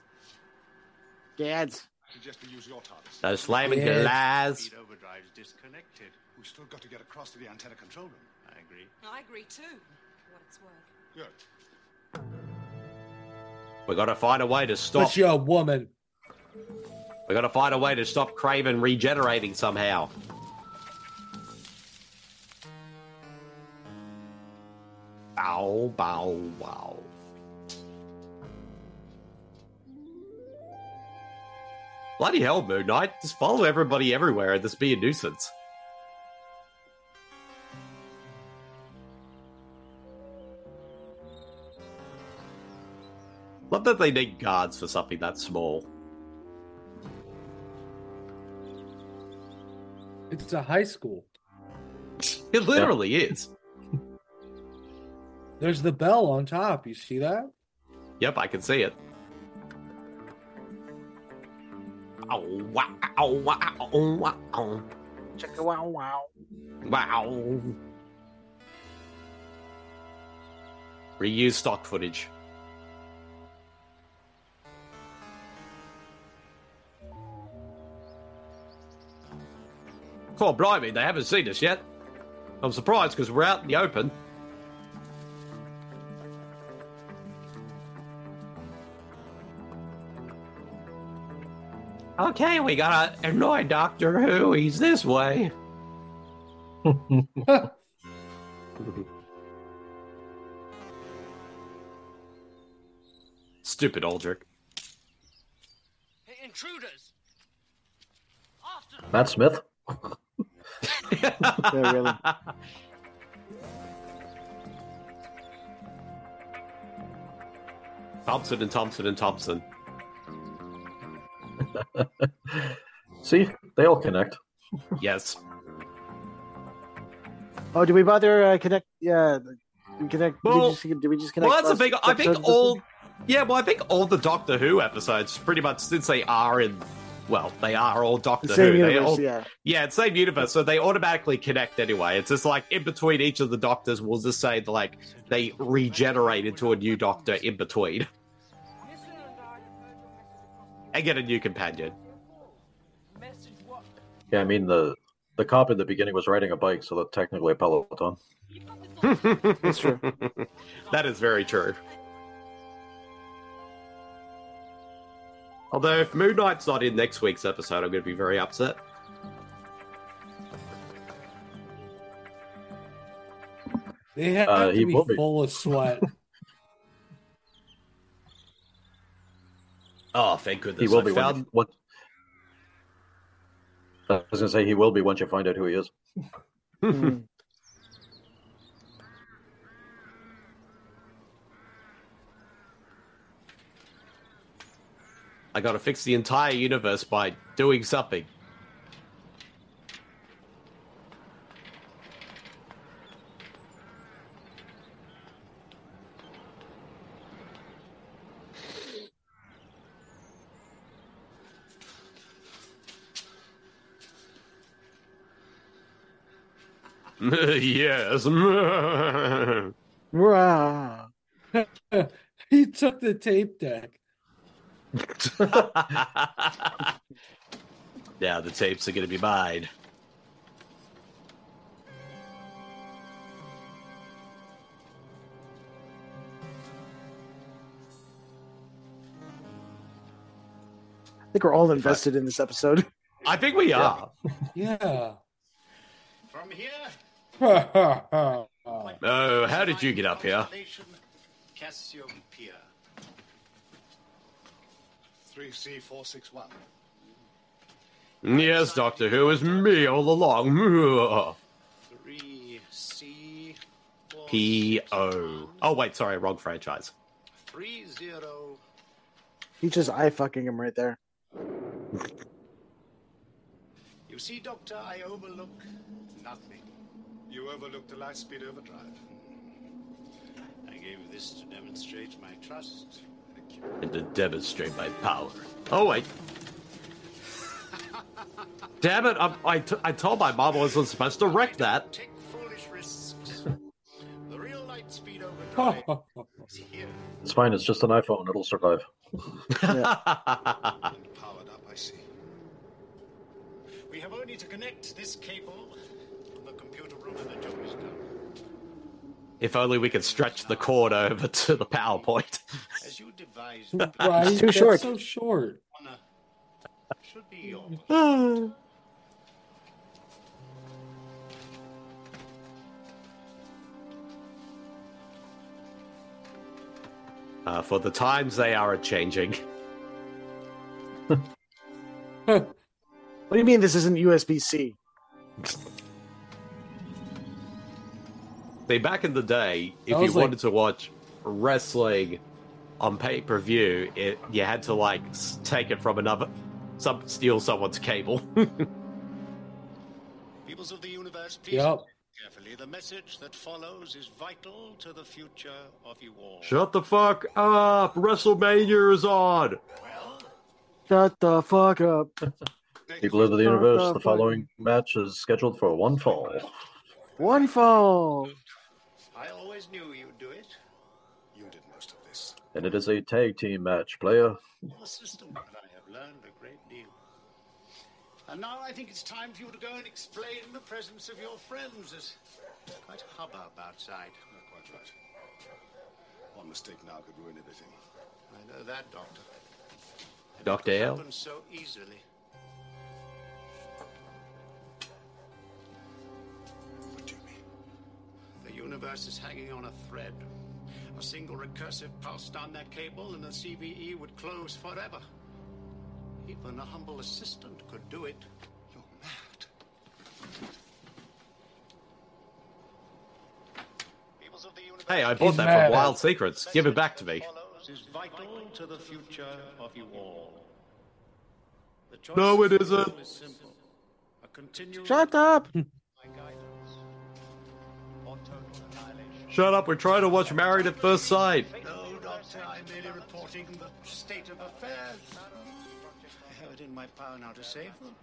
Gads. Suggest we use your TARDIS. Those flaming Yes. galahs. Speed overdrive's disconnected. We've still got to get across to the antenna control room. I agree. I agree too. For what it's worth. Good. We gotta find a way to stop. But you're a woman. We gotta find a way to stop Kraven regenerating somehow. Bow, bow, wow. Bloody hell, Moon Knight. Just follow everybody everywhere and just be a nuisance. Not that they need guards for something that small. It's a high school. It literally is. <laughs> There's the bell on top. You see that? Yep, I can see it. Oh, wow, oh, wow, oh, wow. Check it wow, wow. Wow. Reuse stock footage. Oh, blimey, they haven't seen us yet. I'm surprised because we're out in the open. Okay, we gotta annoy Doctor Who. He's this way. <laughs> Stupid Aldrich. Hey, intruders! Matt Smith. Yeah, really. <laughs> Thompson and Thompson and Thompson. <laughs> See, they all connect. Yes. Oh, did we bother uh, connect? Yeah, we connect. did, we Well- just, did we just connect? Well, that's the last thing. I think all. Yeah, well, I think all the Doctor Who episodes, pretty much since they are in. Well, they are all Doctor The same Who. they universe, all, yeah. Yeah, it's same universe, so they automatically connect anyway. It's just like in between each of the Doctors, we'll just say like they regenerate into a new Doctor in between. and get a new companion. Yeah, I mean the the cop in the beginning was riding a bike, so that's technically a peloton. <laughs> That's true. that is very true. Although if Moon Knight's not in next week's episode, I'm going to be very upset. They have Uh, to he be will be. full of sweat. <laughs> Oh, thank goodness! He will I be when found you- what? I was gonna say he will be once you find out who he is. <laughs> I got to fix the entire universe by doing something. <laughs> yes. <laughs> <laughs> He took the tape deck. <laughs> now the tapes are going to be mine. I think we're all invested in this episode. <laughs> I think we are. Yeah. From here, <laughs> Oh, how did you get up here? station Cassiopeia. 3C461. Yes, Doctor Who is me all along. 3C P O. Oh wait, sorry, wrong franchise. 30. He's just eye fucking him right there. You see, Doctor, I overlook nothing. You overlooked the light speed overdrive. I gave this to demonstrate my trust. And to demonstrate my power. Oh wait. Damn it! I, I, t- I told my mom I wasn't supposed to wreck that. Take foolish risks. the real light speed overdrive <laughs> is here. It's fine. It's just an iPhone. It'll survive. <laughs> Powered up, I see. We have only to connect this cable from the computer room in the Jonas Tower. If only we could stretch the cord over to the PowerPoint. As you devised, Right? It's too short. so short. should be yours. <sighs> Uh, for the times they are changing. <laughs> What do you mean this isn't USB C? <laughs> See, back in the day, if you like- wanted to watch wrestling on pay per view, it you had to like take it from another, some steal someone's cable. <laughs> Peoples of the universe, please Yep. carefully. The message that follows is vital to the future of you all. Shut the fuck up! WrestleMania is on. Shut the fuck up. <laughs> People of the universe, the following match is scheduled for one fall. One fall. I always knew you'd do it. You did most of this. And it is a tag team match, player. Your system and I have learned a great deal. And now I think it's time for you to go and explain the presence of your friends. There's quite a hubbub outside. You're quite right. One mistake now could ruin everything. I know that, Doctor. Dr. it L. so easily. The universe is hanging on a thread. A single recursive pulse down that cable, and the CVE would close forever. Even a humble assistant could do it. You're mad. Peoples of the universe Hey, I bought He's that mad from Wild Secrets. Give it back to me. is vital to the future of you all. The No, it of isn't. is simple. A continual Shut up. <laughs> <laughs> Shut up! We're trying to watch Married at First Sight. No, Doctor, I'm merely reporting the state of affairs. I have it in my power now to save them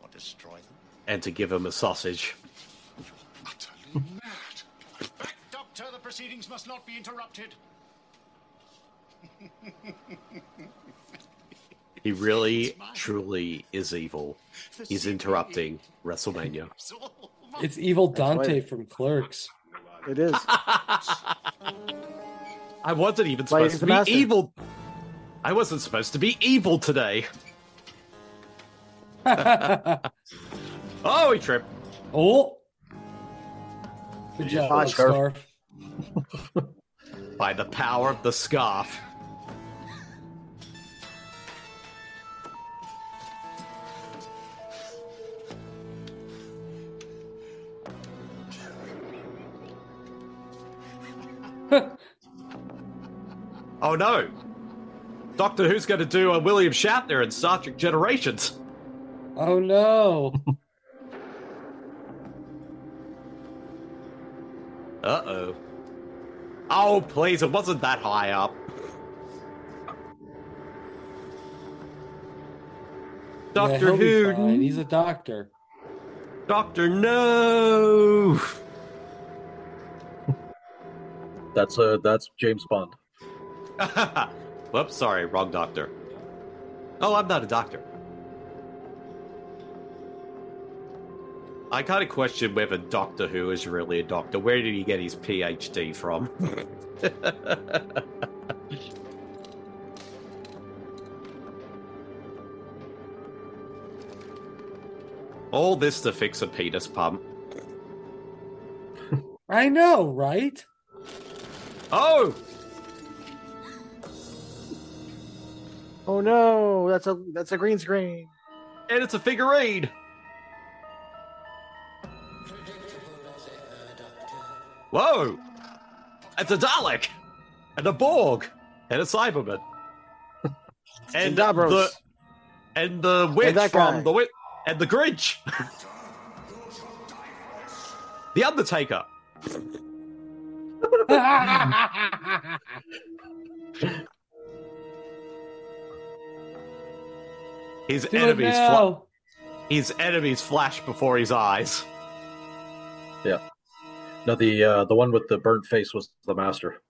or destroy them. And to give him a sausage. You're Utterly mad. Doctor, the proceedings must not be interrupted. He really, truly is evil. He's interrupting WrestleMania. It's evil Dante from Clerks. It is. I wasn't even supposed he's to be master. evil. I wasn't supposed to be evil today. <laughs> oh, he tripped. Oh. Good job, scarf. scarf. By the power of the scarf. Oh no! Doctor Who's going to do a William Shatner in Star Trek Generations? Oh no. <laughs> Uh oh. Oh, please, it wasn't that high up. Yeah, Doctor he'll be Who, fine. He's a doctor. Doctor, no! That's uh that's James Bond. <laughs> Whoops, sorry, wrong doctor. Oh, I'm not a doctor. I kind of question whether Doctor Who is really a doctor. Where did he get his PhD from? <laughs> All this to fix a penis pump. <laughs> I know, right? Oh! Oh no, that's a that's a green screen. And it's a figurine! Whoa! It's a Dalek! And a Borg! And a Cyberman! <laughs> and Davros. the and the witch that from guy. the witch and the Grinch! the Undertaker! <laughs> <laughs> His Do enemies fla- his enemies flash before his eyes. Yeah. No, the uh, the one with the burnt face was the master.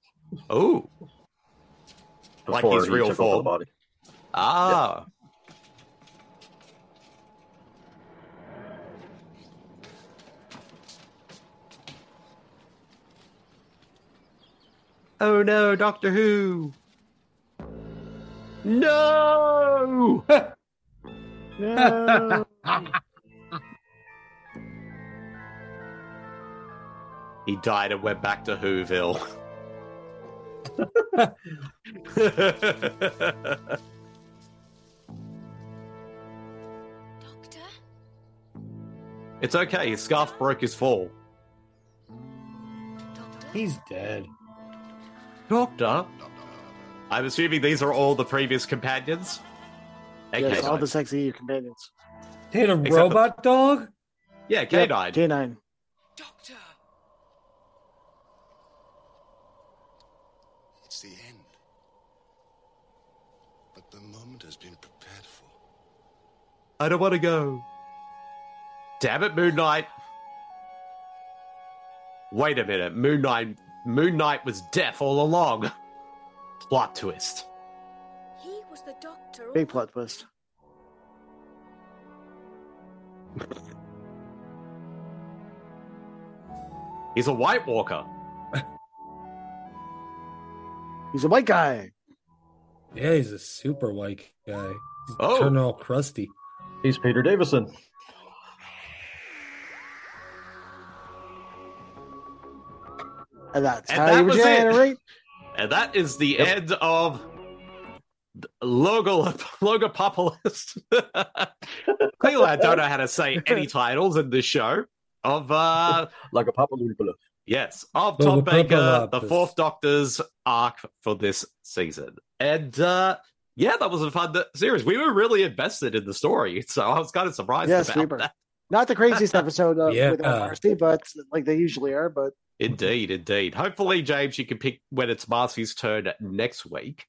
Oh. Like Before his he real took over the form. body. Ah. Oh no, Doctor Who. No! <laughs> No. he died and went back to Whoville. <laughs> Doctor? it's okay, his scarf broke his fall. He's dead. Doctor? I'm assuming these are all the previous companions? Okay, yes, all the sexy companions. They had a Except robot dog? Yeah, Yep, K9. K9. It's the end. But the moment has been prepared for. I don't want to go. Damn it, Moon Knight. Wait a minute. Moon Knight, Moon Knight was deaf all along. Plot twist. Big plot twist. He's a White Walker. He's a white guy. Yeah, he's a super white guy. He's Oh. turning all crusty. He's Peter Davison. And that's And how that you was it. And that is the end of Logo Logopopolis. <laughs> Clearly, I don't know how to say any titles in this show. Of uh Logopopolopoulos. Yes, of Tom Baker, the fourth Doctor's arc for this season. And uh yeah, that was a fun series. We were really invested in the story, so I was kind of surprised Yes, about we were. that. Not the craziest <laughs> episode of, Yeah. with Marcey, but like they usually are. But Indeed, indeed. Hopefully, James, you can pick when it's Marcey's turn next week.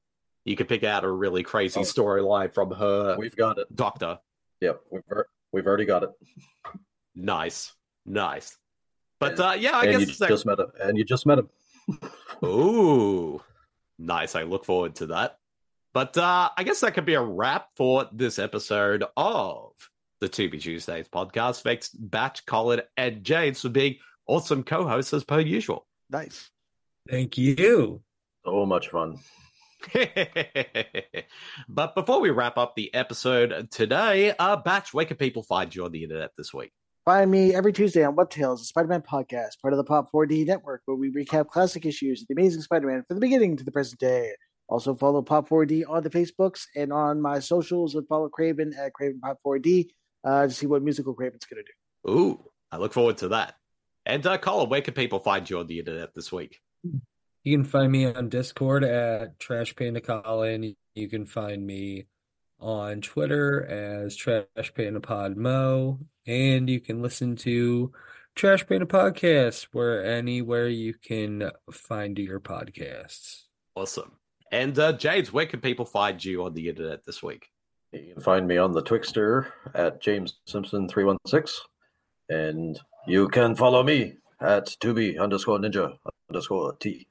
You can pick out a really crazy Oh. storyline from her We've got it. doctor. Yep, we've we've already got it. Nice, nice. But uh, yeah, I and guess you it's like- just met him. And you just met him. <laughs> Ooh, nice. I look forward to that. But uh, I guess that could be a wrap for this episode of the Tubi Tuesdays podcast. Thanks, Batch, Kollin, and James for being awesome co-hosts as per usual. Nice. Thank you. So much fun. <laughs> but before we wrap up the episode today, uh, Batch, where can people find you on the internet this week? Find me every Tuesday on Web Tales, a Spider-Man podcast, part of the Pop 4D network, where we recap classic issues of the Amazing Spider-Man from the beginning to the present day. Also follow Pop 4D on the Facebooks and on my socials and follow Kraven at Kraven Pop 4D uh, to see what musical Kraven's going to do. Ooh, I look forward to that. And uh, Kollin, where can people find you on the internet this week? You can find me on Discord at Trash Panda Kollin. You can find me on Twitter as Trash Panda Pod Mo, and you can listen to Trash Panda Podcast where anywhere you can find your podcasts. Awesome. And uh, James, where can people find you on the internet this week? You can find me on the Twixter at James Simpson three one six, and you can follow me at tubi underscore ninja underscore t.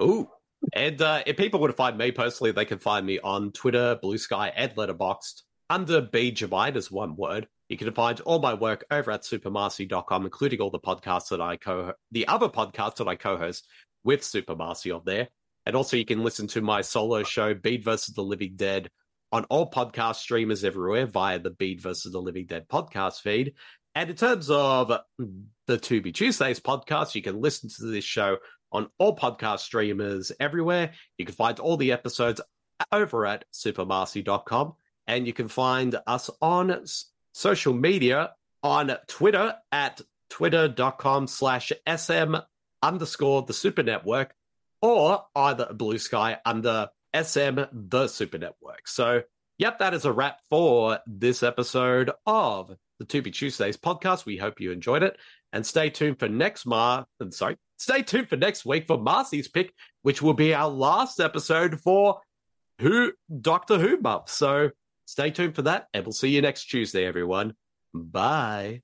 Ooh. And uh, if people want to find me personally, they can find me on Twitter, Blue Sky, and Letterboxd under B Javide as one word. You can find all my work over at supermarcey.com, including all the podcasts that I co the other podcasts that I co-host with Super Marcey on there. And also you can listen to my solo show, Bede versus the Living Dead, on all podcast streamers everywhere via the Bede versus the Living Dead podcast feed. And in terms of the Tubi Tuesdays podcast, you can listen to this show on all podcast streamers everywhere. You can find all the episodes over at supermarcey.com. And you can find us on social media on Twitter at twitter.com slash sm underscore the super network or either blue sky under sm the super network. So, yep, that is a wrap for this episode of the Tubi Tuesdays podcast. We hope you enjoyed it. And stay tuned for next Mar sorry, stay tuned for next week for Marcey's pick, which will be our last episode for Who Doctor Who month. So stay tuned for that, and we'll see you next Tuesday, everyone. Bye.